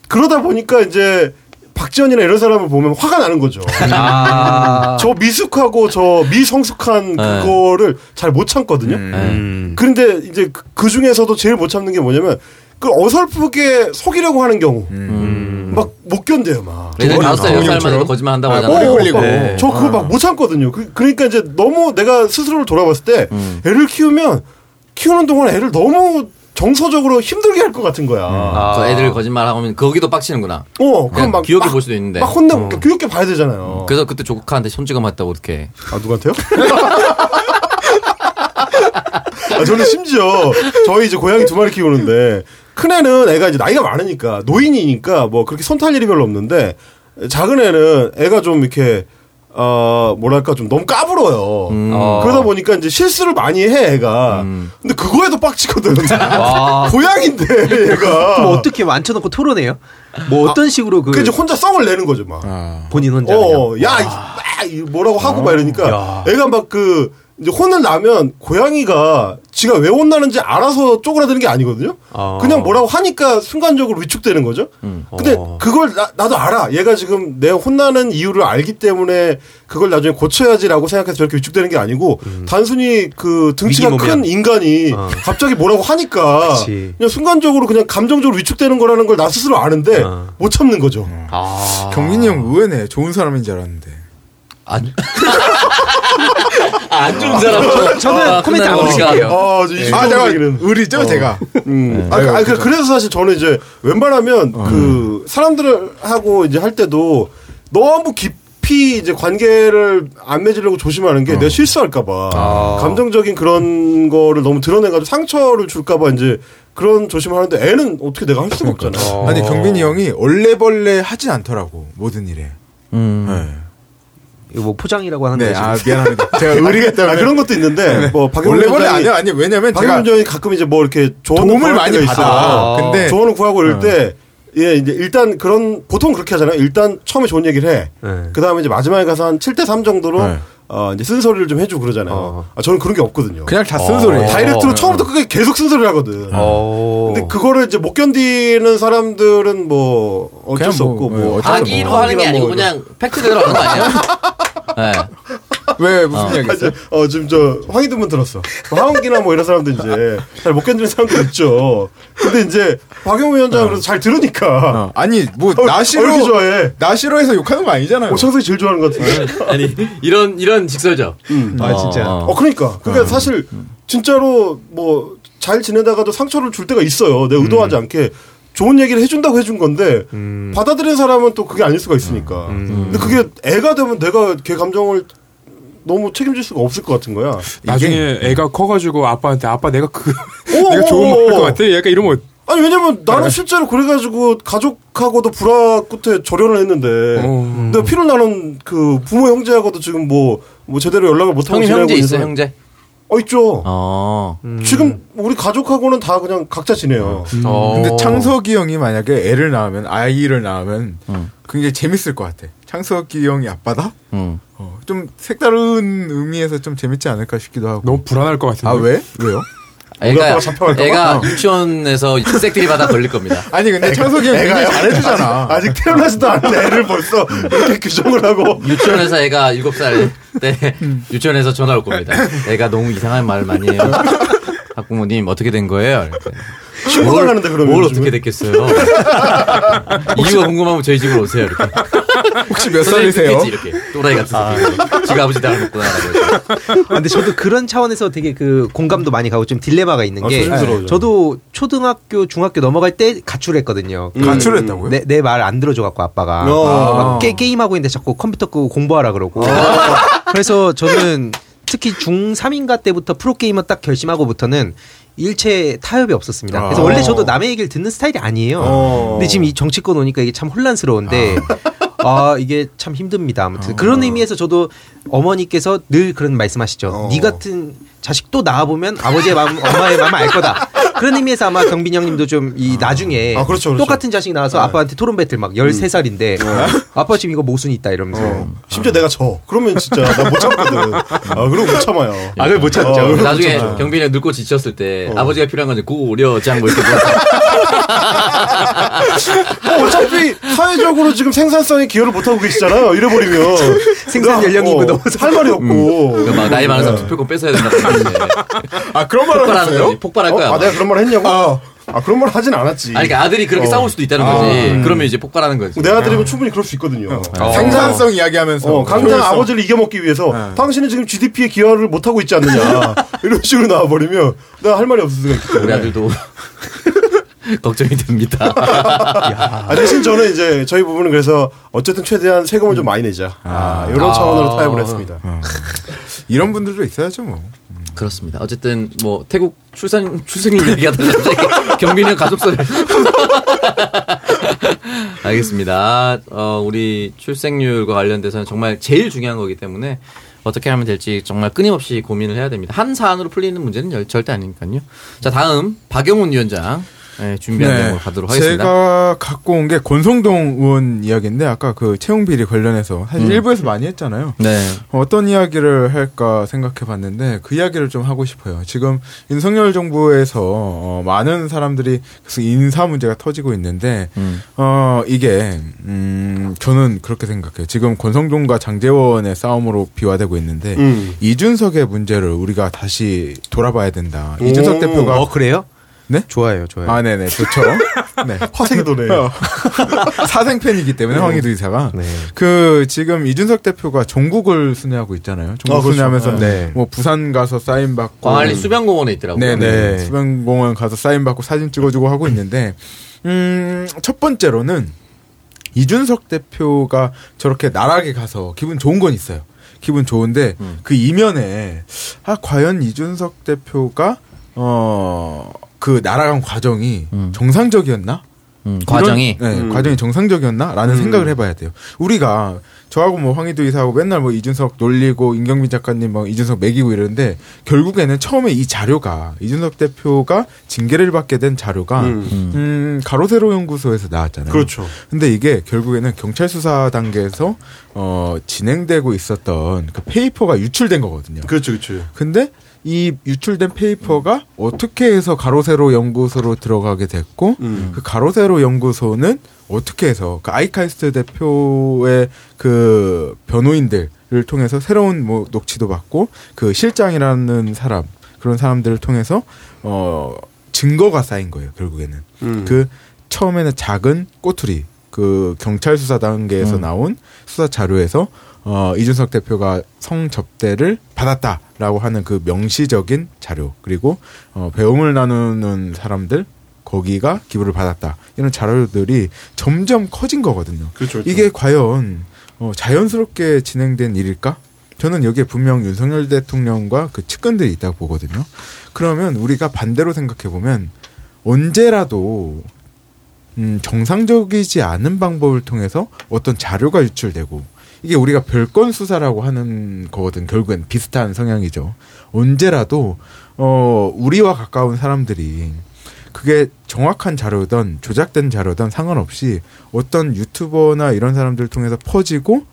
그러다 보니까 이제 박지원이나 이런 사람을 보면 화가 나는 거죠. 아. 저 미숙하고 저 미성숙한 네. 그거를 잘 못 참거든요. 음. 그런데 이제 그- 그 중에서도 제일 못 참는 게 뭐냐면 그 어설프게 속이려고 하는 경우 음. 막못 견뎌요 막. 예전에 다섯 살, 여섯 살만 동물처럼? 해도 거짓말 한다고 아, 하잖아. 머리 굴리고. 어, 저 그거 막못 참거든요. 그, 러니까 이제 너무 내가 스스로를 돌아봤을 때 음. 애를 키우면 키우는 동안 애를 너무 정서적으로 힘들게 할 것 같은 거야. 아. 그 애들 거짓말 하면 거기도 빡치는구나. 어, 그냥 그럼 막 귀엽게 막, 볼 수도 있는데. 막 혼내, 그러니까 귀엽게 봐야 되잖아요. 그래서 그때 조카한테 손찌검 했다고 어떻게? 아, 누구한테요? <laughs> 아, 저는 심지어 저희 이제 고양이 두 마리 키우는데 큰 애는 애가 이제 나이가 많으니까 노인이니까 뭐 그렇게 손탈 일이 별로 없는데 작은 애는 애가 좀 이렇게 어 뭐랄까 좀 너무 까불어요. 음. 어. 그러다 보니까 이제 실수를 많이 해 애가. 음. 근데 그거에도 빡치거든. <laughs> 와. <laughs> 고양인데 얘가. 그럼 어떻게 앉혀놓고 토론해요? 뭐 어떤 식으로 그 그 이제 혼자 썩을 내는 거죠 막. 아. 본인 혼자 어, 그냥? 야, 이, 아, 이 뭐라고 하고 막 이러니까 야. 애가 막 그 이제 혼을 나면 고양이가 지가 왜 혼나는지 알아서 쪼그라드는 게 아니거든요. 어. 그냥 뭐라고 하니까 순간적으로 위축되는 거죠. 근데 어. 그걸 나, 나도 알아. 얘가 지금 내 혼나는 이유를 알기 때문에 그걸 나중에 고쳐야지라고 생각해서 저렇게 위축되는 게 아니고 단순히 그 등치가 음. 큰 인간이 어. 갑자기 뭐라고 하니까. 그냥 순간적으로 그냥 감정적으로 위축되는 거라는 걸 나 스스로 아는데 어. 못 참는 거죠. 아. 경민이 형 의외네. 좋은 사람인 줄 알았는데. 안, <laughs> 안 좋은 사람. 저는 아, 코멘트 안 끝나는 붙일게요. 아, 저 이슈 아, 제가 얘기는. 의리죠, 제가. 음. 아, 아유, 아, 그, 그죠. 그래서 사실 저는 이제 웬만하면 그 사람들하고 이제 할 때도 너무 깊이 이제 관계를 안 맺으려고 조심하는 게 내가 실수할까봐 감정적인 그런 거를 너무 드러내가지고 상처를 줄까봐 이제 그런 조심하는데 애는 어떻게 내가 할 수가 없잖아. 어. 아니, 경민이 형이 얼레벌레 하진 않더라고. 모든 일에. 음. 네. 이거 뭐 포장이라고 하는 네, 거지. 아, 미안합니다. 제가 <laughs> 의리가 아, 때문에. 그런 것도 있는데 뭐 박영훈 원래벌레 위원장이 아니야? 아니, 왜냐면 제가 박영훈 가끔 이제 뭐 이렇게 도움을 많이. 받아. 근데 조언을 구하고 이럴 때, 예, 이제 일단 그런, 보통 그렇게 하잖아요. 일단 처음에 좋은 얘기를 해. 네. 그 다음에 이제 마지막에 가서 한 7대 3 정도로, 네. 어, 이제 쓴소리를 좀 해주고 그러잖아요. 어. 아, 저는 그런 게 없거든요. 그냥 다 쓴 소리. 다이렉트로 어. 처음부터 끝까지 계속 쓴소리를 하거든. 어. 근데 그거를 이제 못 견디는 사람들은 뭐 어쩔 수 뭐, 없고 네, 뭐 어쩔 수 없고. 자기로 하는 게 아니고 그냥 팩트대로 하는 거 아니에요? <laughs> 네. <laughs> 왜, 무슨 이야기 아, 했어요? 어, 지금 저, 황희두문 들었어. 하원기나 뭐 이런 사람들 이제, 잘 못 견디는 사람들 있죠. 근데 이제, 박영우 위원장은 그래서 잘 들으니까. 어, 아니, 뭐, 어, 나 어, 좋아해. 나 싫어해서 욕하는 거 아니잖아요. 오창석이 제일 좋아하는 것 같은데. 아니 이런 이런 직설죠. 아, 진짜. 어, 그러니까. 그러니까 사실, 진짜로 뭐, 잘 지내다가도 상처를 줄 때가 있어요. 내가 의도하지 않게. 좋은 얘기를 해준다고 해준 건데, 받아들이는 사람은 또 그게 아닐 수가 있으니까. 근데 그게 애가 되면 내가 걔 감정을 너무 책임질 수가 없을 것 같은 거야. 나중에 애가 커가지고 아빠한테 아빠 내가 그 오, <laughs> 내가 좋은 오, 말할 오. 것 같아. 약간 이러면 아니 왜냐면 나는 실제로 그래가지고 가족하고도 불화 끝에 절연을 했는데 어. 내가 피를 나눈 그 부모 형제하고도 지금 뭐뭐 제대로 연락을 못 하고 지내고 형제 사람- 형제? 어 있죠. 어. 지금 우리 가족하고는 다 그냥 각자 지내요. 어. 근데 창석이 형이 만약에 애를 낳으면, 아이를 낳으면, 음. 굉장히 재밌을 것 같아. 창석이 형이 아빠다? 음. 어, 좀 색다른 의미에서 좀 재밌지 않을까 싶기도 하고. 너무 불안할 것 같은데. 아, 왜? 왜요? 애가? 애가 유치원에서 색들이 받아 걸릴 겁니다. <laughs> 아니, 근데 창석이 형이 굉장히 잘해주잖아. 아직 태어나지도 않은 애를 벌써 이렇게 규정을 하고 유치원에서 애가 7살 때 유치원에서 전화 올 겁니다. 애가 너무 이상한 말을 많이 해요. 학부모님 어떻게 된 거예요? 이렇게. 신고를 하는데 그러면 뭘 요즘은? 어떻게 됐겠어요? 이유가 궁금하면 저희 집으로 오세요. 이렇게. 혹시 몇 살이세요? 이렇게 또라이 같은 새끼. 지가 아버지 닮았구나라고. 아, 근데 저도 그런 차원에서 되게 그 공감도 많이 가고 좀 딜레마가 있는 아, 게 조심스러워져. 저도 초등학교 중학교 넘어갈 때 가출했거든요. 음. 가출했다고요? 내 내 말 안 들어줘 갖고 아빠가 어. 막 게, 임하고 있는데 자꾸 컴퓨터 끄고 공부하라 그러고 아. 그래서 저는 특히 중3인가 때부터 프로게이머 딱 결심하고부터는 일체 타협이 없었습니다. 그래서 아. 원래 저도 남의 얘기를 듣는 스타일이 아니에요. 어. 근데 지금 이 정치권 오니까 이게 참 혼란스러운데 아 이게 참 힘듭니다. 아무튼 그런 의미에서 저도 어머니께서 늘 그런 말씀하시죠. 어. 네 같은 자식 또 낳아 보면 아버지의 마음, 엄마의 마음을 알 거다. 그런 의미에서 아마 경빈 형님도 좀 이 나중에 아, 그렇죠, 그렇죠. 똑같은 자식 나와서 아빠한테 토론 배틀 막 13살인데 아빠 지금 이거 모순 있다 이러면서 어. 심지어 내가 져. 그러면 진짜 나 못 참거든. 아, 그럼 못 참아요. 아, 그걸 못 참죠. 어, 그럼 못 나중에 참아요. 경빈이 형 늙고 지쳤을 때 아버지가 필요한 건지 고려장 뭐 이렇게 뭐 어, 어차피 사회적으로 지금 생산성에 기여를 못 하고 계시잖아요. 이래버리면 <laughs> 생산 연령이고 어, 넘어서 할 말이 없고. 그막 나이 많은 사람 투표권 뺏어야 된다고 하는데 아 그런 말을 폭발하는 했어요? 거지. 폭발할 어? 거야. 아, 아마. 내가 그런 말 했냐고? 아, 아, 그런 말 하진 않았지. 아니, 그러니까 아들이 그렇게 어. 싸울 수도 있다는 아, 거지. 음. 그러면 이제 폭발하는 거지. 내 아들이면 충분히 그럴 수 있거든요. 생산성 이야기하면서 어, 당장 효율성. 아버지를 이겨먹기 위해서 네. 당신은 지금 GDP에 기여를 못 하고 있지 않느냐. <laughs> 이런 식으로 나와버리면 내가 할 말이 없을 수가 있기 우리 때문에. 아들도 <laughs> 걱정이 됩니다. <laughs> 아, 대신 저는 이제 저희 부부는 그래서 어쨌든 최대한 세금을 좀 많이 내자. 아, 이런 차원으로 타협을 했습니다. 이런 분들도 있어야죠 뭐. 그렇습니다. 어쨌든 뭐 태국 출산 출생률 얘기하다가 갑자기 <laughs> 경비는 가족설. <laughs> 알겠습니다. 어, 우리 출생률과 관련돼서는 정말 제일 중요한 거기 때문에 어떻게 하면 될지 정말 끊임없이 고민을 해야 됩니다. 한 사안으로 풀리는 문제는 절- 절대 아니니까요. 자 다음 박영훈 위원장 네, 준비한 내용으로 가도록 하겠습니다. 제가 갖고 온 게 권성동 의원 이야기인데 아까 그 채용 비리 관련해서 사실 음. 일부에서 많이 했잖아요. 네. 어떤 이야기를 할까 생각해 봤는데 그 이야기를 좀 하고 싶어요. 지금 윤석열 정부에서 어, 많은 사람들이 계속 인사 문제가 터지고 있는데 음. 어 이게 음 저는 그렇게 생각해요. 지금 권성동과 장재원의 싸움으로 비화되고 있는데 음. 이준석의 문제를 우리가 다시 돌아봐야 된다. 이준석 오. 대표가 어 그래요? 네? 좋아요, 좋아요. 아, 네네, 좋죠. <laughs> 네. <laughs> 화색이 도네. 어. <laughs> 사생팬이기 때문에 황희도 이사가 네. 그 지금 이준석 대표가 종국을 순회하고 있잖아요. 종국 아, 그렇죠. 순회하면서 네. 뭐 부산 가서 사인 받고 광안리 수변공원에 있더라고요. 네네 네. 수변공원 가서 사인 받고 사진 찍어주고 하고 있는데 음 첫 번째로는 이준석 대표가 저렇게 나락에 가서 기분 좋은 건 있어요. 기분 좋은데 음. 그 이면에 아 과연 이준석 대표가 어 그 날아간 과정이 음. 정상적이었나? 음, 과정이 이런- 네, 음. 과정이 정상적이었나라는 음. 생각을 해봐야 돼요. 우리가 저하고 뭐 황희두 이사하고 맨날 뭐 이준석 놀리고 임경빈 작가님 막 이준석 멕이고 이러는데 결국에는 처음에 이 자료가 이준석 대표가 징계를 받게 된 자료가 음, 음. 가로세로 연구소에서 나왔잖아요. 그렇죠. 근데 이게 결국에는 경찰 수사 단계에서 어 진행되고 있었던 그 paper가 유출된 거거든요. 그렇죠, 그렇죠. 근데 이 유출된 paper가 어떻게 해서 가로세로 연구소로 들어가게 됐고 음. 그 가로세로 연구소는 어떻게 해서 그 아이카이스트 대표의 그 변호인들을 통해서 새로운 뭐 녹취도 받고 그 실장이라는 사람 그런 사람들을 통해서 어 증거가 쌓인 거예요 결국에는 음. 그 처음에는 작은 꼬투리 그 경찰 수사 단계에서 나온 수사 자료에서 어 이준석 대표가 성접대를 받았다 라고 하는 그 명시적인 자료 그리고 어 배움을 나누는 사람들 거기가 기부를 받았다 이런 자료들이 점점 커진 거거든요. 그렇죠, 그렇죠. 이게 과연 어 자연스럽게 진행된 일일까? 저는 여기에 분명 윤석열 대통령과 그 측근들이 있다고 보거든요. 그러면 우리가 반대로 생각해 보면 언제라도 음, 정상적이지 않은 방법을 통해서 어떤 자료가 유출되고 이게 우리가 별건 수사라고 하는 거거든 결국엔 비슷한 성향이죠. 언제라도 어 우리와 가까운 사람들이 그게 정확한 자료든 조작된 자료든 상관없이 어떤 유튜버나 이런 사람들 을 통해서 퍼지고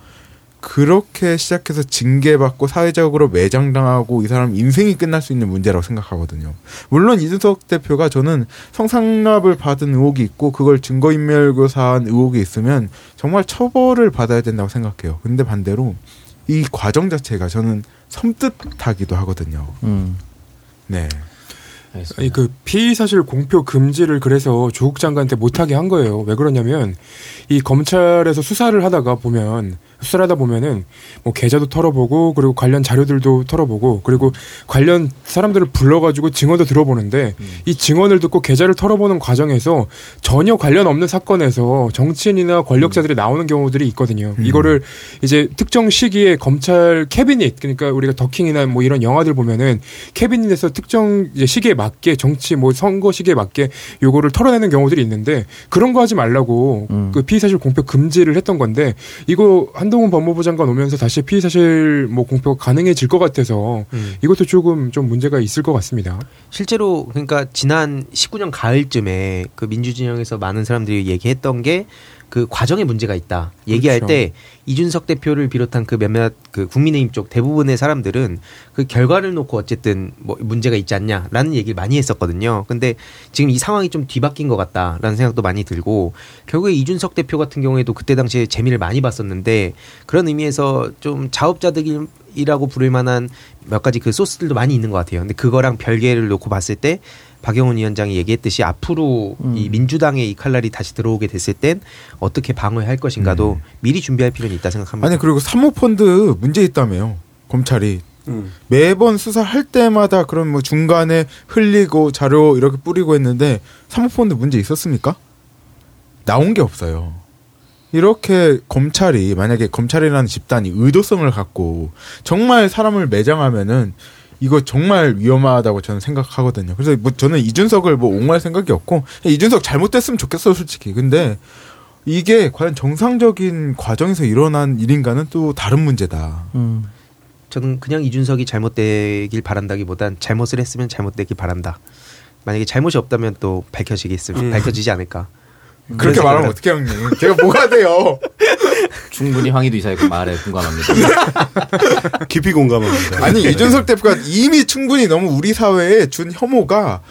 그렇게 시작해서 징계받고 사회적으로 매장당하고 이 사람 인생이 끝날 수 있는 문제라고 생각하거든요. 물론 이준석 대표가 저는 성상납을 받은 의혹이 있고 그걸 증거인멸교사한 의혹이 있으면 정말 처벌을 받아야 된다고 생각해요. 근데 반대로 이 과정 자체가 저는 섬뜩하기도 하거든요. 음. 네. 아니 그 피의 사실 공표 금지를 그래서 조국 장관한테 못하게 한 거예요. 왜 그러냐면 이 검찰에서 수사를 하다가 보면 수사를 하다 보면은 뭐 계좌도 털어보고 그리고 관련 자료들도 털어보고 그리고 관련 사람들을 불러가지고 증언도 들어보는데 이 증언을 듣고 계좌를 털어보는 과정에서 전혀 관련 없는 사건에서 정치인이나 권력자들이 나오는 경우들이 있거든요. 이거를 이제 특정 시기에 검찰 캐비닛 그러니까 우리가 더킹이나 뭐 이런 영화들 보면은 캐비닛에서 특정 시기에 맞게 정치 뭐 선거 시기에 맞게 요거를 털어내는 경우들이 있는데 그런 거 하지 말라고 그 피의사실 공표 금지를 했던 건데 이거 한동 훈 법무부 장관 오면서 다시 피의 사실 뭐 공표가 가능해질 것 같아서 이것도 조금 좀 문제가 있을 것 같습니다. 실제로 그러니까 지난 19년 가을쯤에 그 민주진영에서 많은 사람들이 얘기했던 게 그 과정에 문제가 있다. 얘기할 그렇죠. 때 이준석 대표를 비롯한 그 몇몇 그 국민의힘 쪽 대부분의 사람들은 그 결과를 놓고 어쨌든 뭐 문제가 있지 않냐라는 얘기를 많이 했었거든요. 근데 지금 이 상황이 좀 뒤바뀐 것 같다라는 생각도 많이 들고 결국에 이준석 대표 같은 경우에도 그때 당시에 재미를 많이 봤었는데 그런 의미에서 좀 자업자득이 라고 부를 만한 몇 가지 그 소스들도 많이 있는 것 같아요. 근데 그거랑 별개를 놓고 봤을 때 박영훈 위원장이 얘기했듯이 앞으로 이 민주당의 이 칼날이 다시 들어오게 됐을 땐 어떻게 방어할 것인가도 미리 준비할 필요는 있다 생각합니다. 아니 그리고 사모펀드 문제 있다며요. 검찰이 음. 매번 수사할 때마다 그런 뭐 중간에 흘리고 자료 이렇게 뿌리고 했는데 사모펀드 문제 있었습니까? 나온 게 없어요. 이렇게 검찰이 만약에 검찰이라는 집단이 의도성을 갖고 정말 사람을 매장하면은 이거 정말 위험하다고 저는 생각하거든요. 그래서 뭐 저는 이준석을 뭐 옹호할 생각이 없고 이준석 잘못됐으면 좋겠어 솔직히. 근데 이게 과연 정상적인 과정에서 일어난 일인가는 또 다른 문제다. 저는 그냥 이준석이 잘못되길 바란다기보단 잘못을 했으면 잘못되길 바란다. 만약에 잘못이 없다면 또 밝혀지겠 음. 밝혀지지 않을까. 그렇게 그런 말하면 어떻게 형님? 제가 뭐가 돼요? <laughs> 충분히 황희도 이사의 그 말에 공감합니다. <laughs> 깊이 공감합니다. 아니 이준석 대표가 이미 충분히 너무 우리 사회에 준 혐오가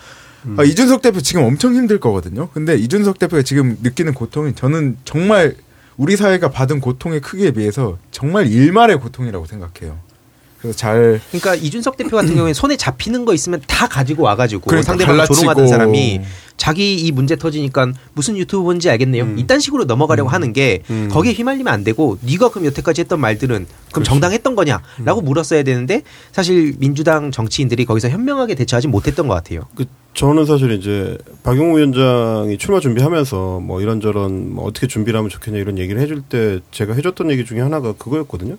아, 이준석 대표 지금 엄청 힘들 거거든요. 근데 이준석 대표가 지금 느끼는 고통이 저는 정말 우리 사회가 받은 고통의 크기에 비해서 정말 일말의 고통이라고 생각해요. 그래서 잘 그러니까 이준석 대표 같은 경우에 손에 잡히는 거 있으면 다 가지고 와가지고 그러니까 상대방. 조롱하던 사람이 자기 이 문제 터지니까 무슨 유튜브 본지 알겠네요. 이딴 식으로 넘어가려고 하는 게 음. 거기에 휘말리면 안 되고 네가 그럼 여태까지 했던 말들은 그럼 정당했던 거냐라고 물었어야 되는데 사실 민주당 정치인들이 거기서 현명하게 대처하지 못했던 것 같아요. 그 저는 사실 이제 박용우 위원장이 출마 준비하면서 뭐 이런저런 뭐 어떻게 준비를 하면 좋겠냐 이런 얘기를 해줄 때 제가 해줬던 얘기 중에 하나가 그거였거든요.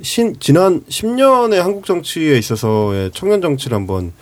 신 지난 10년의 한국 정치에 있어서의 청년 정치를 한번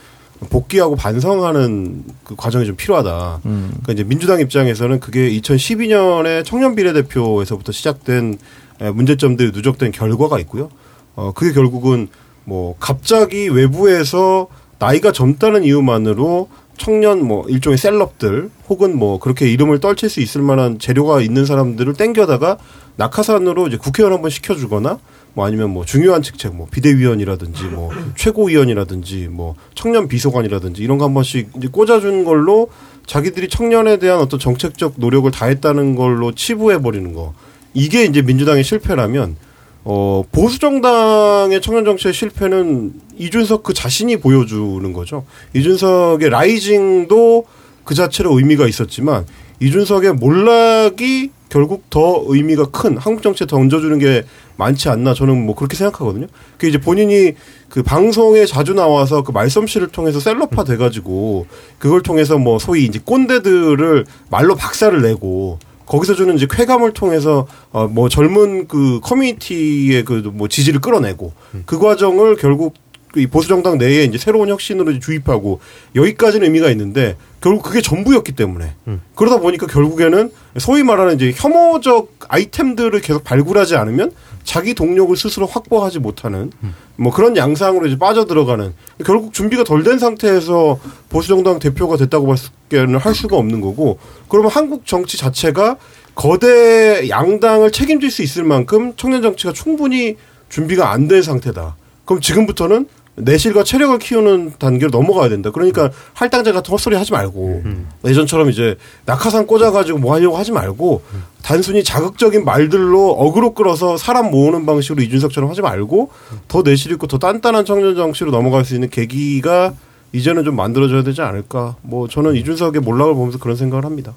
복귀하고 반성하는 그 과정이 좀 필요하다. 그러니까 이제 민주당 입장에서는 그게 2012년에 청년 비례대표에서부터 시작된 에, 문제점들이 누적된 결과가 있고요. 어 그게 결국은 뭐 갑자기 외부에서 나이가 젊다는 이유만으로 청년 뭐 일종의 셀럽들 혹은 뭐 그렇게 이름을 떨칠 수 있을 만한 재료가 있는 사람들을 땡겨다가 낙하산으로 이제 국회의원 한번 시켜주거나 뭐 아니면 뭐 중요한 직책 뭐 비대위원이라든지 뭐 최고위원이라든지 뭐 청년 비서관이라든지 이런 거 한 번씩 이제 꽂아준 걸로 자기들이 청년에 대한 어떤 정책적 노력을 다했다는 걸로 치부해 버리는 거 이게 이제 민주당의 실패라면 어 보수 정당의 청년 정치의 실패는 이준석 그 자신이 보여주는 거죠. 이준석의 라이징도 그 자체로 의미가 있었지만 이준석의 몰락이 결국 더 의미가 큰 한국 정치에 더 얹어주는 게 많지 않나 저는 뭐 그렇게 생각하거든요. 그 이제 본인이 그 방송에 자주 나와서 그 말솜씨를 통해서 셀럽화 돼가지고 그걸 통해서 뭐 소위 이제 꼰대들을 말로 박살을 내고 거기서 주는 이제 쾌감을 통해서 어 뭐 젊은 그 커뮤니티의 그 뭐 지지를 끌어내고 그 과정을 결국 이 보수 정당 내에 이제 새로운 혁신으로 이제 주입하고 여기까지는 의미가 있는데 결국 그게 전부였기 때문에. 그러다 보니까 결국에는 소위 말하는 이제 혐오적 아이템들을 계속 발굴하지 않으면 자기 동력을 스스로 확보하지 못하는 뭐 그런 양상으로 이제 빠져들어가는 결국 준비가 덜 된 상태에서 보수 정당 대표가 됐다고 봤을 할 수가 없는 거고 그러면 한국 정치 자체가 거대 양당을 책임질 수 있을 만큼 청년 정치가 충분히 준비가 안 된 상태다. 그럼 지금부터는 내실과 체력을 키우는 단계로 넘어가야 된다. 그러니까 할당제 같은 헛소리 하지 말고 예전처럼 이제 낙하산 꽂아가지고 뭐 하려고 하지 말고 단순히 자극적인 말들로 어그로 끌어서 사람 모으는 방식으로 이준석처럼 하지 말고 더 내실 있고 더 단단한 청년 정치로 넘어갈 수 있는 계기가 이제는 좀 만들어져야 되지 않을까. 뭐 저는 이준석의 몰락을 보면서 그런 생각을 합니다.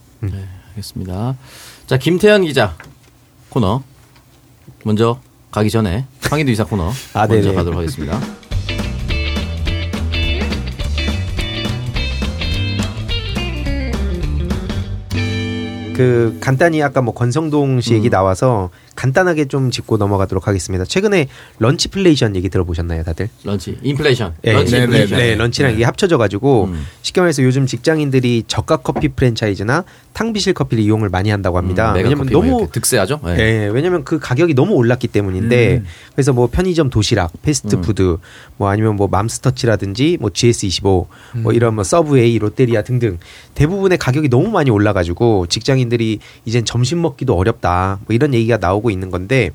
알겠습니다. 자, 김태현 기자 코너 먼저 가기 전에 황희도 이사 코너 아, 먼저 네네. 가도록 하겠습니다. 그 간단히 아까 뭐 권성동 씨 얘기 나와서 간단하게 좀 짚고 넘어가도록 하겠습니다. 최근에 런치 플레이션 얘기 들어보셨나요, 다들? 런치 인플레이션. 네, 런치 네, 인플레이션. 네, 런치랑 이게 합쳐져 가지고 음. 쉽게 말해서 요즘 직장인들이 저가 커피 프랜차이즈나 탕비실 커피를 이용을 많이 한다고 합니다. 음, 왜냐면 뭐 너무 득세하죠. 네. 예, 왜냐면 그 가격이 너무 올랐기 때문인데 음. 그래서 뭐 편의점 도시락, 패스트푸드 뭐 아니면 뭐 맘스터치라든지 뭐 GS25 뭐 이런 뭐 서브웨이, 롯데리아 등등 대부분의 가격이 너무 많이 올라가지고 직장인들이 이젠 점심 먹기도 어렵다 뭐 이런 얘기가 나오고 있는 건데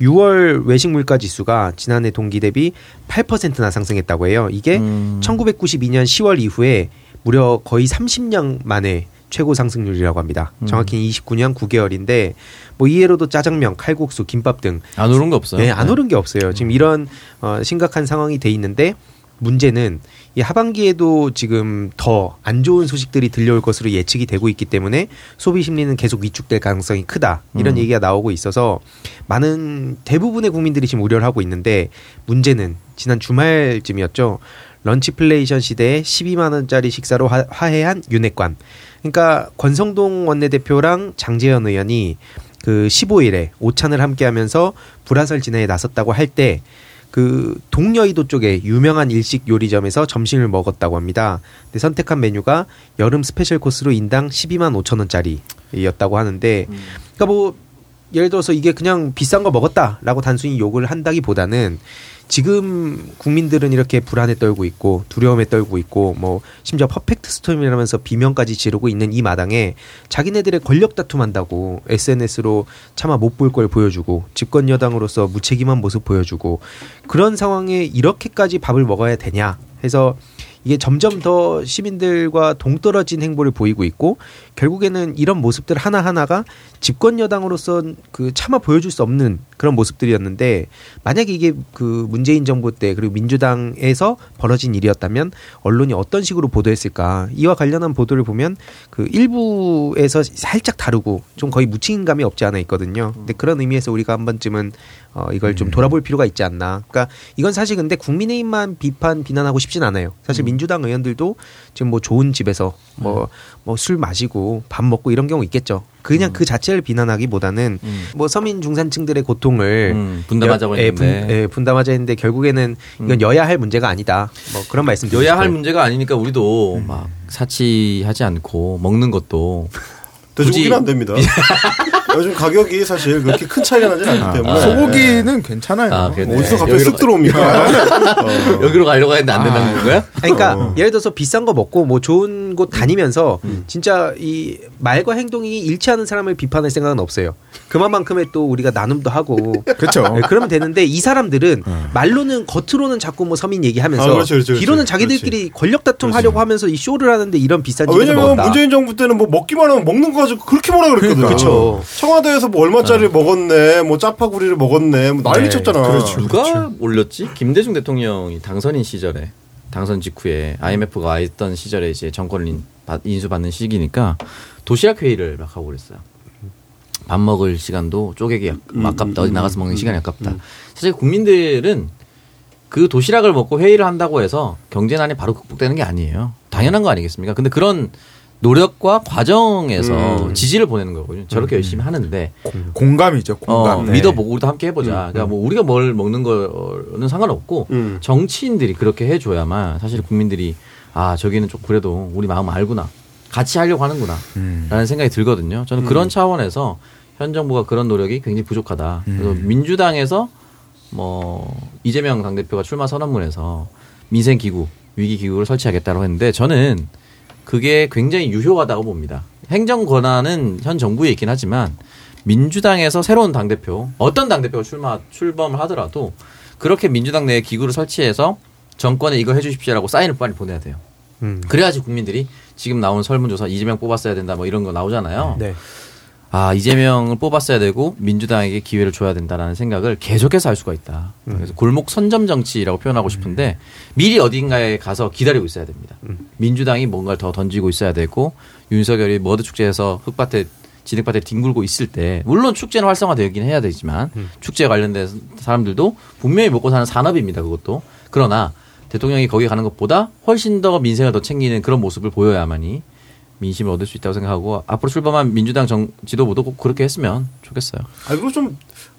6월 외식 물가 지수가 지난해 동기 대비 8%나 상승했다고 해요. 이게 음. 1992년 10월 이후에 무려 거의 30년 만에 최고 상승률이라고 합니다. 정확히 29년 9개월인데 뭐 이해로도 짜장면, 칼국수, 김밥 등 안 오른 거 없어요. 네, 안 오른 게 없어요. 지금 이런 어, 심각한 상황이 돼 있는데 문제는 이 하반기에도 지금 더 안 좋은 소식들이 들려올 것으로 예측이 되고 있기 때문에 소비 심리는 계속 위축될 가능성이 크다. 이런 음. 얘기가 나오고 있어서 많은 대부분의 국민들이 지금 우려를 하고 있는데 문제는 지난 주말쯤이었죠. 런치플레이션 시대에 12만 원짜리 식사로 화, 화해한 윤핵관. 그러니까 권성동 원내대표랑 장재현 의원이 그 15일에 오찬을 함께하면서 불화설 진행에 나섰다고 할때 그 동여의도 쪽에 유명한 일식 요리점에서 점심을 먹었다고 합니다. 근데 선택한 메뉴가 여름 스페셜 코스로 인당 12만 5천 원짜리였다고 하는데, 그러니까 뭐 예를 들어서 이게 그냥 비싼 거 먹었다라고 단순히 욕을 한다기보다는 지금 국민들은 이렇게 불안에 떨고 있고 두려움에 떨고 있고 뭐 심지어 퍼펙트 스톰이라면서 비명까지 지르고 있는 이 마당에 자기네들의 권력 다툼한다고 SNS로 차마 못 볼 걸 보여주고 집권 여당으로서 무책임한 모습 보여주고 그런 상황에 이렇게까지 밥을 먹어야 되냐? 해서 이게 점점 더 시민들과 동떨어진 행보를 보이고 있고 결국에는 이런 모습들 하나하나가 집권 여당으로서 그 차마 보여줄 수 없는 그런 모습들이었는데 만약에 이게 그 문재인 정부 때 그리고 민주당에서 벌어진 일이었다면 언론이 어떤 식으로 보도했을까 이와 관련한 보도를 보면 그 일부에서 살짝 다르고 좀 거의 무책임감이 없지 않아 있거든요. 근데 그런 의미에서 우리가 한 번쯤은 어 이걸 좀 돌아볼 필요가 있지 않나. 그러니까 이건 사실 근데 국민의힘만 비판 비난하고 싶진 않아요. 사실 민주당 의원들도 지금 뭐 좋은 집에서 뭐 뭐 술 마시고 밥 먹고 이런 경우 있겠죠. 그냥 그 자체를 비난하기보다는 음. 뭐 서민 중산층들의 고통을 음, 분담하자고 여- 예, 했는데. 분, 예, 분담하자 했는데 결국에는 이건 음. 여야 할 문제가 아니다. 뭐 그런 말씀 여야 할 싶어요. 문제가 아니니까 우리도 막 사치하지 않고 먹는 것도 돼지고기는 굳이- 안 됩니다. <laughs> 요즘 가격이 사실 그렇게 큰 차이가 나지 않기 때문에 소고기는 괜찮아요. 아, 그래. 어디서 갑자기 쓱 들어옵니까? 어. 여기로 가려고 했는데 안 된다는 건가요? 아니, 그러니까 어. 예를 들어서 비싼 거 먹고 뭐 좋은 곳 다니면서 진짜 이 말과 행동이 일치하는 사람을 비판할 생각은 없어요. 그만큼의 또 우리가 나눔도 하고 그렇죠. 네, 그러면 되는데 이 사람들은 말로는 겉으로는 자꾸 뭐 서민 얘기하면서 아, 그렇죠, 그렇죠, 그렇죠. 뒤로는 자기들끼리 권력 다툼 하려고 하면서 이 쇼를 하는데 이런 비싼 아, 집에서 왜냐면 먹었다. 문재인 정부 때는 뭐 먹기만 하면 먹는 거 가지고 그렇게 뭐라 그랬거든. 그쵸. 청와대에서 뭐 얼마짜리 먹었네, 뭐 짜파구리를 먹었네, 뭐 난리 네, 쳤잖아. 누가 올렸지? 김대중 대통령이 당선인 시절에 당선 직후에 IMF가 와 있던 시절에 이제 정권을 인- 받- 인수 받는 시기니까 도시락 회의를 막 하고 그랬어요. 밥 먹을 시간도 쪼개기 아- 아깝다. 어디 나가서 먹는 시간이 아깝다. 사실 국민들은 그 도시락을 먹고 회의를 한다고 해서 경제난이 바로 극복되는 게 아니에요. 당연한 거 아니겠습니까? 근데 그런 노력과 과정에서 지지를 보내는 거거든요. 저렇게 열심히 하는데 공감이죠. 어, 공감. 네. 믿어보고 우리도 함께 해보자. 그러니까 뭐 우리가 뭘 먹는 거는 상관없고 음. 정치인들이 그렇게 해줘야만 사실 국민들이 아 저기는 좀 그래도 우리 마음 알구나 같이 하려고 하는구나 음. 라는 생각이 들거든요. 저는 그런 차원에서 현 정부가 그런 노력이 굉장히 부족하다. 그래서 음. 민주당에서 뭐 이재명 당대표가 출마 선언문에서 민생 기구 위기 기구를 설치하겠다고 했는데 저는 그게 굉장히 유효하다고 봅니다. 행정 권한은 현 정부에 있긴 하지만 민주당에서 새로운 당 대표 어떤 당 대표가 출마 출범을 하더라도 그렇게 민주당 내에 기구를 설치해서 정권에 이거 해주십시오라고 사인을 빨리 보내야 돼요. 음. 그래야지 국민들이 지금 나온 설문조사 이재명 뽑았어야 된다 뭐 이런 거 나오잖아요. 네. 아 이재명을 뽑았어야 되고 민주당에게 기회를 줘야 된다라는 생각을 계속해서 할 수가 있다. 그래서 골목 선점 정치라고 표현하고 싶은데 미리 어딘가에 가서 기다리고 있어야 됩니다. 민주당이 뭔가를 더 던지고 있어야 되고 윤석열이 머드 축제에서 흙밭에 진흙밭에 뒹굴고 있을 때 물론 축제는 활성화되긴 해야 되지만 축제 관련된 사람들도 분명히 먹고 사는 산업입니다. 그것도 그러나 대통령이 거기 가는 것보다 훨씬 더 민생을 더 챙기는 그런 모습을 보여야만이 민심을 얻을 수 있다고 생각하고 앞으로 출범한 민주당 정 지도부도 꼭 그렇게 했으면 좋겠어요. 아, 그리고 좀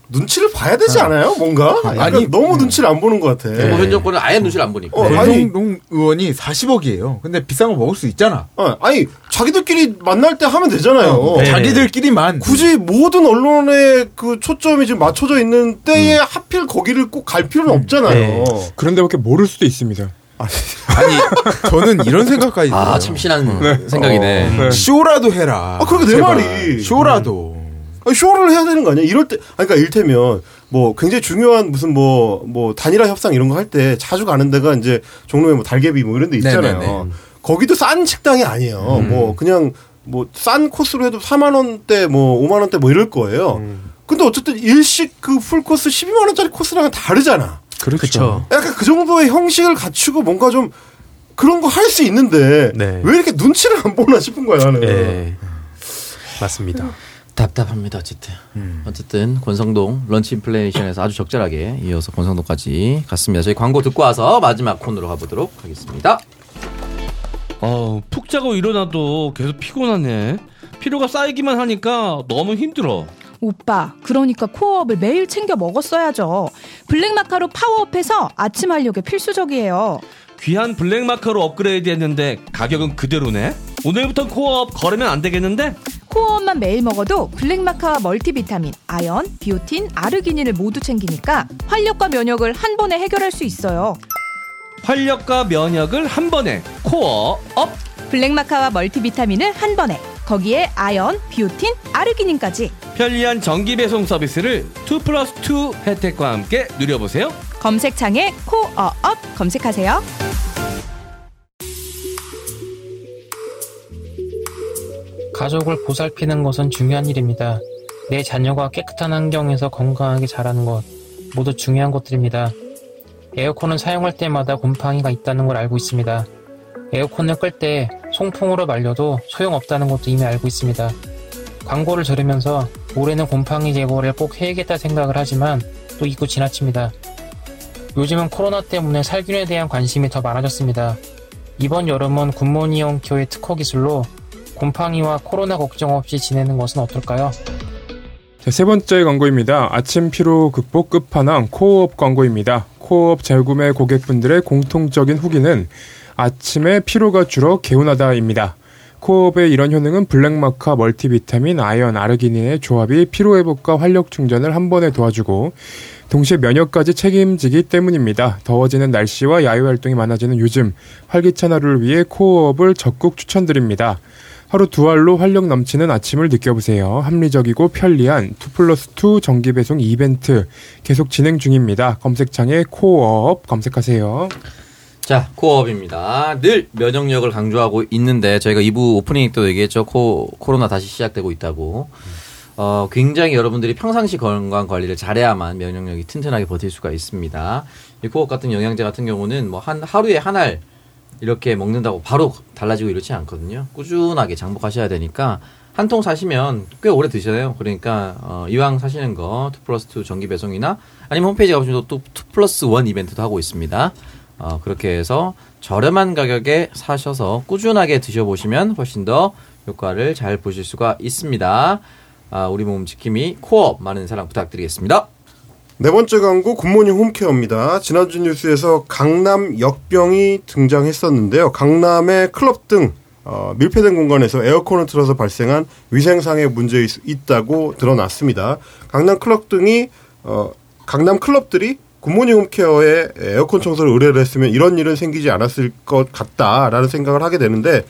눈치를 봐야 되지 않아요? 뭔가? 약간 아니, 너무 눈치를 안 보는 것 같아. 현 정권은 아예 눈치를 안 보니까. 어, 아니- 권성동 의원이 40억이에요. 근데 비싼 거 먹을 수 있잖아. 어, 아니 자기들끼리 만날 때 하면 되잖아요. 네. 자기들끼리만 굳이 모든 언론의 그 초점이 지금 맞춰져 있는 때에 하필 거기를 꼭 갈 필요는 없잖아요. 네. 그런 데밖에 모를 수도 있습니다. 아니 저는 이런 생각까지. 아 참신한 생각이네. 네. 쇼라도 해라. 아, 그러게 내. 말이. 쇼라도. 아니, 쇼를 해야 되는 거 아니야? 이럴 때, 아니, 그러니까 일테면 뭐 굉장히 중요한 무슨 뭐, 뭐 단일화 협상 이런 거 할 때 자주 가는 데가 이제 종로에 뭐 달개비 뭐 이런 데 있잖아요. 네네네. 거기도 싼 식당이 아니에요. 뭐 그냥 뭐 싼 코스로 해도 4만 원대 뭐 5만 원대 뭐 이럴 거예요. 근데 어쨌든 일식 그 풀 코스 12만 원짜리 코스랑은 다르잖아. 그렇죠. 그쵸. 약간 그 정도의 형식을 갖추고 뭔가 좀 그런 거 할 수 있는데 네. 왜 이렇게 눈치를 안 보나 싶은 거야 나는. 네. 맞습니다. 답답합니다. 어쨌든 어쨌든 권성동 런치 인플레이션에서 아주 적절하게 이어서 권성동까지 갔습니다. 저희 광고 듣고 와서 마지막 코너로 가보도록 하겠습니다. 어, 푹 자고 일어나도 계속 피곤하네. 피로가 쌓이기만 하니까 너무 힘들어. 오빠, 그러니까 코어업을 매일 챙겨 먹었어야죠. 블랙마카로 파워업해서 아침 활력에 필수적이에요. 귀한 블랙마커로 업그레이드 했는데 가격은 그대로네. 오늘부터 코어업 거르면 안 되겠는데? 코어업만 매일 먹어도 블랙마카와 멀티비타민, 아연, 비오틴, 아르기닌을 모두 챙기니까 활력과 면역을 한 번에 해결할 수 있어요. 활력과 면역을 한 번에 코어업. 블랙마카와 멀티비타민을 한 번에 거기에 아연, 비오틴, 아르기닌까지 편리한 정기 배송 서비스를 2 플러스 2 혜택과 함께 누려보세요. 검색창에 코어업 검색하세요. 가족을 보살피는 것은 중요한 일입니다. 내 자녀가 깨끗한 환경에서 건강하게 자라는 것 모두 중요한 것들입니다. 에어컨은 사용할 때마다 곰팡이가 있다는 걸 알고 있습니다. 에어컨을 끌 때 송풍으로 말려도 소용없다는 것도 이미 알고 있습니다. 광고를 들으면서 올해는 곰팡이 제거를 꼭 해야겠다 생각을 하지만 또 잊고 지나칩니다. 요즘은 코로나 때문에 살균에 대한 관심이 더 많아졌습니다. 이번 여름은 굿모닝 홈케어의 특허 기술로 곰팡이와 코로나 걱정 없이 지내는 것은 어떨까요? 자, 세 번째 광고입니다. 아침 피로 극복 끝판왕 코어업 광고입니다. 코어업 재구매 고객분들의 공통적인 후기는 아침에 피로가 줄어 개운하다입니다. 코어업의 이런 효능은 블랙마카 멀티비타민, 아연, 아르기닌의 조합이 피로회복과 활력 충전을 한 번에 도와주고 동시에 면역까지 책임지기 때문입니다. 더워지는 날씨와 야외 활동이 많아지는 요즘 활기찬 하루를 위해 코어업을 적극 추천드립니다. 하루 두 알로 활력 넘치는 아침을 느껴보세요. 합리적이고 편리한 2 플러스 2 정기 배송 이벤트 계속 진행 중입니다. 검색창에 코어업 검색하세요. 자, 코어업입니다. 늘 면역력을 강조하고 있는데 저희가 2부 오프닝 때도 얘기했죠. 코, 코로나 다시 시작되고 있다고. 어, 굉장히 여러분들이 평상시 건강 관리를 잘해야만 면역력이 튼튼하게 버틸 수가 있습니다. 이 코어업 같은 영양제 같은 경우는 뭐 한 하루에 한 알 이렇게 먹는다고 바로 달라지고 이렇지 않거든요. 꾸준하게 장복하셔야 되니까 한 통 사시면 꽤 오래 드셔요. 그러니까 어, 이왕 사시는 거2 플러스 2 정기 배송이나 아니면 홈페이지 가보시면 또2 플러스 1 이벤트도 하고 있습니다. 어, 그렇게 해서 저렴한 가격에 사셔서 꾸준하게 드셔보시면 훨씬 더 효과를 잘 보실 수가 있습니다. 아, 우리 몸 지킴이 코어업 많은 사랑 부탁드리겠습니다. 네 번째 광고 굿모닝 홈케어입니다. 지난주 뉴스에서 강남 역병이 등장했었는데요. 강남의 클럽 등 어, 밀폐된 공간에서 에어컨을 틀어서 발생한 위생상의 문제 있다고 드러났습니다. 강남 클럽 등이 어, 강남 클럽들이 굿모닝 홈케어에 에어컨 청소를 의뢰를 했으면 이런 일은 생기지 않았을 것 같다라는 생각을 하게 되는데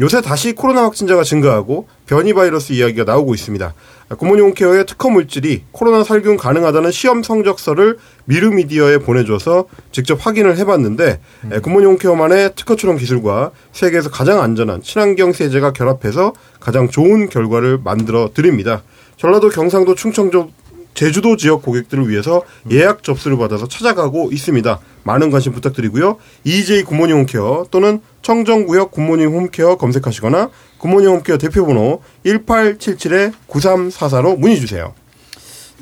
요새 다시 코로나 확진자가 증가하고 변이 바이러스 이야기가 나오고 있습니다. 굿모닝 홈케어의 특허 물질이 코로나 살균 가능하다는 시험 성적서를 미르미디어에 보내줘서 직접 확인을 해봤는데 굿모닝 홈케어만의 특허 출원 기술과 세계에서 가장 안전한 친환경 세제가 결합해서 가장 좋은 결과를 만들어 드립니다. 전라도, 경상도, 충청도, 제주도 지역 고객들을 위해서 예약 접수를 받아서 찾아가고 있습니다. 많은 관심 부탁드리고요. EJ 굿모닝 홈케어 또는 청정구역 굿모닝 홈케어 검색하시거나 굿모닝 홈케어 대표번호 1877-9344로 문의 주세요.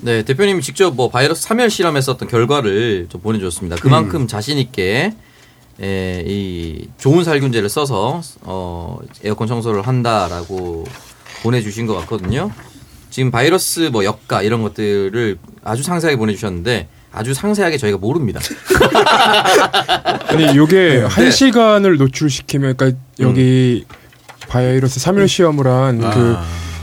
네, 대표님이 직접 뭐 바이러스 3열 실험했었던 결과를 좀 보내주셨습니다. 그만큼 음. 자신 있게 에, 이 좋은 살균제를 써서 어, 에어컨 청소를 한다라고 보내주신 것 같거든요. 지금 바이러스 뭐 역가 이런 것들을 아주 상세하게 보내주셨는데 아주 상세하게 저희가 모릅니다. <laughs> 아니 요게 한 시간을 노출시키면 그러니까 여기 바이러스 3일 시험을 한그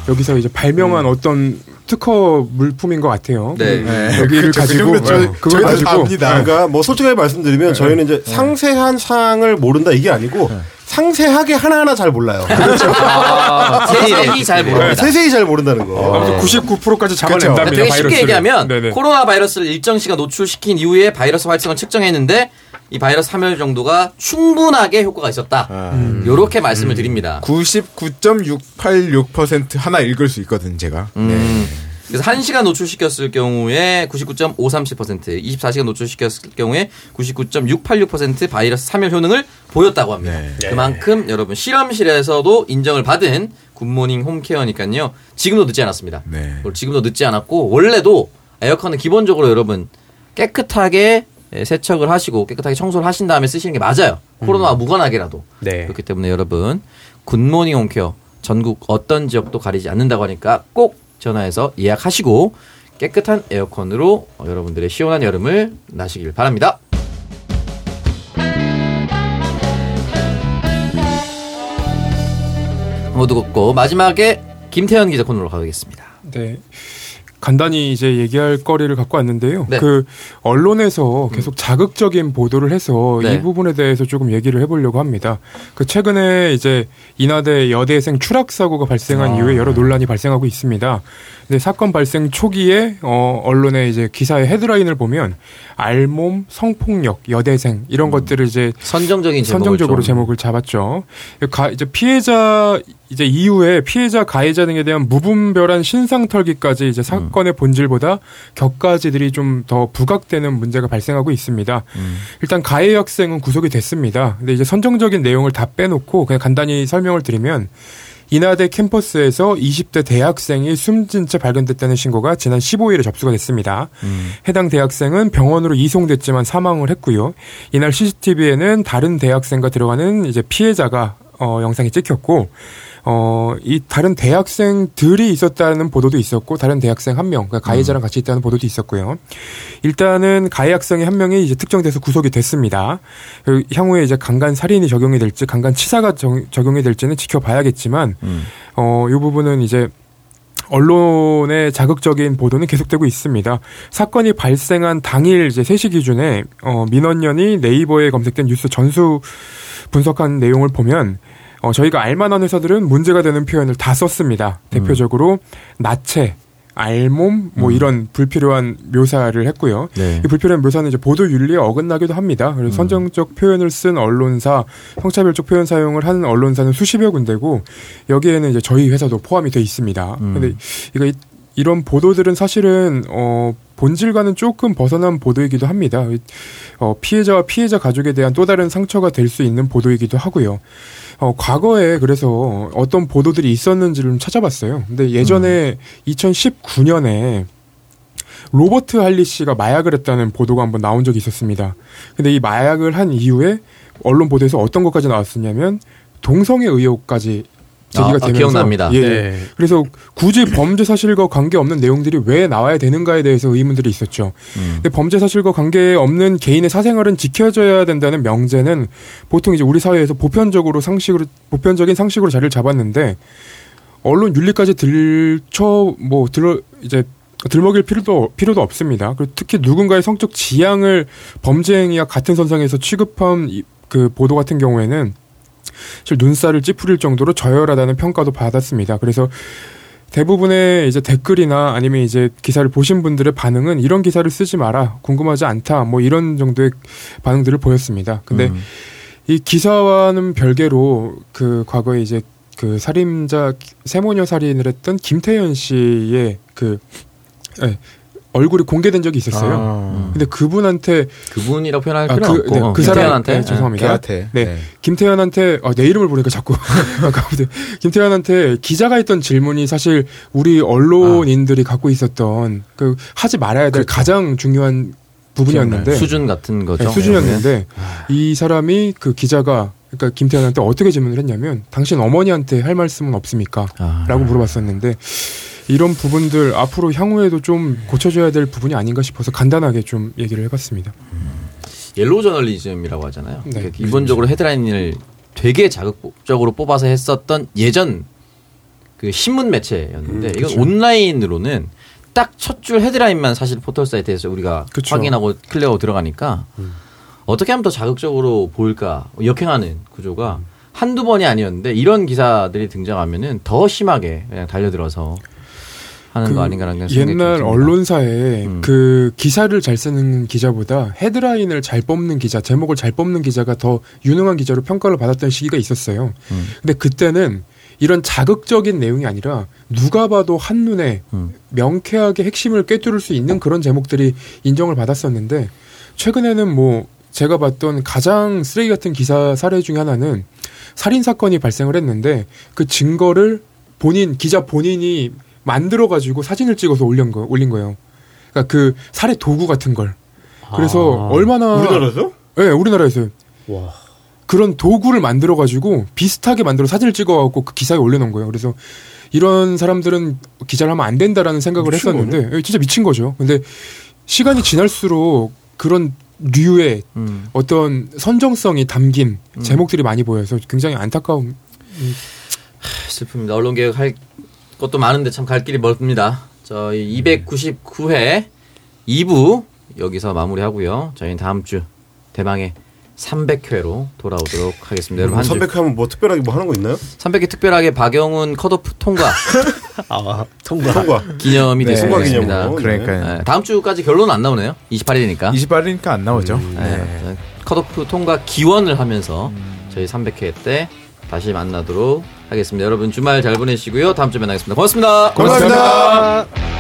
여기서 이제 발명한 어떤 특허 물품인 것 같아요. 네. 네. 여기를 그쵸, 그 가지고 정도 저희- 어, 그걸 저희도 가지고 압니다. 네. 그러니까 뭐 솔직하게 말씀드리면 저희는 이제 상세한 사항을 모른다 이게 아니고 상세하게 하나하나 잘 몰라요. <laughs> 아, 세세히 잘 네, 모릅니다. 세세히 잘 모른다는 거. 아무튼 99%까지 잡아낸답니다. 그러니까 되게 쉽게 바이러스를. 얘기하면 네네. 코로나 바이러스를 일정 시간 노출시킨 이후에 바이러스 활성을 측정했는데 이 바이러스 3열 정도가 충분하게 효과가 있었다. 아. 요렇게 말씀을 드립니다. 99.686% 하나 읽을 수 있거든 제가. 음. 그래서 1시간 노출시켰을 경우에 99.537%, 24시간 노출시켰을 경우에 99.686% 바이러스 3열 효능을 보였다고 합니다. 네. 그만큼 여러분 실험실에서도 인정을 받은 굿모닝 홈케어니까요. 지금도 늦지 않았습니다. 네. 지금도 늦지 않았고 원래도 에어컨은 기본적으로 여러분 깨끗하게 에, 세척을 하시고 깨끗하게 청소를 하신 다음에 쓰시는 게 맞아요. 코로나와 무관하게라도. 네. 그렇기 때문에 여러분 굿모닝 홈케어 전국 어떤 지역도 가리지 않는다고 하니까 꼭 전화해서 예약하시고 깨끗한 에어컨으로 어, 여러분들의 시원한 여름을 나시길 바랍니다. 모두 걷고 마지막에 김태현 기자 코너로 가겠습니다. 네. 간단히 이제 얘기할 거리를 갖고 왔는데요. 네. 그 언론에서 계속 자극적인 보도를 해서 네. 이 부분에 대해서 조금 얘기를 해보려고 합니다. 그 최근에 이제 인하대 여대생 추락 사고가 발생한 아. 이후에 여러 논란이 발생하고 있습니다. 근데 사건 발생 초기에 어 언론의 이제 기사의 헤드라인을 보면 알몸 성폭력 여대생 이런 것들을 이제 선정적인 제목을 선정적으로 좀- 제목을 잡았죠. 가, 이제 피해자 이제 이후에 피해자 가해자 등에 대한 무분별한 신상 털기까지 이제 사건의 본질보다 격가지들이 좀 더 부각되는 문제가 발생하고 있습니다. 일단 가해 학생은 구속이 됐습니다. 근데 이제 선정적인 내용을 다 빼놓고 그냥 간단히 설명을 드리면 인하대 캠퍼스에서 20대 대학생이 숨진 채 발견됐다는 신고가 지난 15일에 접수가 됐습니다. 해당 대학생은 병원으로 이송됐지만 사망을 했고요. 이날 CCTV에는 다른 대학생과 들어가는 이제 피해자가 어, 영상이 찍혔고 어, 이 다른 대학생들이 있었다는 보도도 있었고 다른 대학생 한 명, 그러니까 가해자랑 같이 있다는 보도도 있었고요. 일단은 가해 학생의 한 명이 이제 특정돼서 구속이 됐습니다. 그 향후에 이제 강간 살인이 적용이 될지 강간 치사가 정- 적용이 될지는 지켜봐야겠지만 어, 이 부분은 이제 언론의 자극적인 보도는 계속되고 있습니다. 사건이 발생한 당일 이제 3시 기준에 어, 민원연이 네이버에 검색된 뉴스 전수 분석한 내용을 보면 어, 저희가 알만한 회사들은 문제가 되는 표현을 다 썼습니다. 대표적으로 나체, 알몸 뭐 이런 불필요한 묘사를 했고요. 네. 이 불필요한 묘사는 이제 보도 윤리에 어긋나기도 합니다. 그래서 선정적 표현을 쓴 언론사, 성차별적 표현 사용을 하는 언론사는 수십여 군데고 여기에는 이제 저희 회사도 포함이 돼 있습니다. 근데 이거 이- 이런 보도들은 사실은 어 본질과는 조금 벗어난 보도이기도 합니다. 어 피해자와 피해자 가족에 대한 또 다른 상처가 될 수 있는 보도이기도 하고요. 어 과거에 그래서 어떤 보도들이 있었는지를 좀 찾아봤어요. 근데 예전에 2019년에 로버트 할리 씨가 마약을 했다는 보도가 한번 나온 적이 있었습니다. 근데 이 마약을 한 이후에 언론 보도에서 어떤 것까지 나왔었냐면 동성애 의혹까지 제기가 아, 아, 되면서 기억납니다. 예. 네. 그래서 굳이 범죄 사실과 관계 없는 내용들이 왜 나와야 되는가에 대해서 의문들이 있었죠. 근데 범죄 사실과 관계 없는 개인의 사생활은 지켜져야 된다는 명제는 보통 이제 우리 사회에서 보편적으로 상식으로 보편적인 상식으로 자리를 잡았는데 언론 윤리까지 들쳐 뭐 들어 이제 들먹일 필요도 필요도 없습니다. 그리고 특히 누군가의 성적 지향을 범죄 행위와 같은 선상에서 취급한 이- 그 보도 같은 경우에는 사 실 눈살을 찌푸릴 정도로 저열하다는 평가도 받았습니다. 그래서 대부분의 이제 댓글이나 아니면 이제 기사를 보신 분들의 반응은 이런 기사를 쓰지 마라, 궁금하지 않다, 뭐 이런 정도의 반응들을 보였습니다. 근데 이 기사와는 별개로 그 과거에 이제 그 살인자 세모녀 살인을 했던 김태현 씨의 그 예, 얼굴이 공개된 적이 있었어요. 아. 근데 그분한테 그분이라고 표현할 아, 필요는 그, 없고 네, 어, 그 사람 김태현한테 네, 죄송합니다. 걔한테. 네. 네. 김태현한테 아, 내 이름을 부르니까 자꾸 <laughs> <laughs> 아까부터 김태현한테 기자가 했던 질문이 사실 우리 언론인들이 갖고 있었던 그 하지 말아야 될 가장 중요한 부분이었는데 수준 같은 거죠. 네, 수준이었는데 이 사람이 그 기자가 그러니까 김태현한테 어떻게 질문을 했냐면 당신 어머니한테 할 말씀은 없습니까? 아. 라고 물어봤었는데 이런 부분들 앞으로 향후에도 좀 고쳐줘야 될 부분이 아닌가 싶어서 간단하게 좀 얘기를 해봤습니다. 옐로우 저널리즘이라고 하잖아요. 네. 그러니까 기본적으로 헤드라인을 되게 자극적으로 뽑아서 했었던 예전 그 신문 매체였는데 음, 이건. 온라인으로는 딱 첫 줄 헤드라인만 사실 포털 사이트에서 우리가 그쵸. 확인하고 클릭하고 들어가니까 어떻게 하면 더 자극적으로 보일까 역행하는 구조가 한두 번이 아니었는데 이런 기사들이 등장하면은 더 심하게 그냥 달려들어서 하는 그 거 아닌가라는 생각이 옛날 듭니다. 언론사에 음. 그 기사를 잘 쓰는 기자보다 헤드라인을 잘 뽑는 기자, 제목을 잘 뽑는 기자가 더 유능한 기자로 평가를 받았던 시기가 있었어요. 음. 근데 그때는 이런 자극적인 내용이 아니라 누가 봐도 한눈에 음. 명쾌하게 핵심을 꿰뚫을 수 있는 그런 제목들이 인정을 받았었는데 최근에는 뭐 제가 봤던 가장 쓰레기 같은 기사 사례 중에 하나는 살인 사건이 발생을 했는데 그 증거를 본인 기자 본인이 만들어 가지고 사진을 찍어서 올린 거 올린 거예요. 그러니까 그 살해 도구 같은 걸. 그래서 아. 얼마나 우리나라에서? 네, 우리나라에서 와. 그런 도구를 만들어 가지고 비슷하게 만들어 사진을 찍어 갖고 그 기사에 올려 놓은 거예요. 그래서 이런 사람들은 기자를 하면 안 된다라는 생각을 했었는데 예, 진짜 미친 거죠. 근데 시간이 지날수록 그런 류의 음. 어떤 선정성이 담긴 제목들이 많이 보여서 굉장히 안타까운 슬픕니다. 언론 개혁 할 것도 많은데 참 갈 길이 멀습니다. 저희 299회 2부 여기서 마무리하고요. 저희는 다음 주 대망의 300회로 돌아오도록 하겠습니다. 여러분 한 주. 300 하면 뭐 특별하게 뭐 하는 거 있나요? 300회 특별하게 박영훈 컷오프 통과 <laughs> 아, 통과. 통과. 기념이 네, 됐습니다. 그러니까요. 네, 다음 주까지 결론은 안 나오네요. 28일이니까. 28일이니까 안 나오죠. 네. 컷오프 통과 기원을 하면서 저희 300회 때 다시 만나도록 하겠습니다. 여러분 주말 잘 보내시고요. 다음 주에 만나겠습니다. 고맙습니다. 고맙습니다.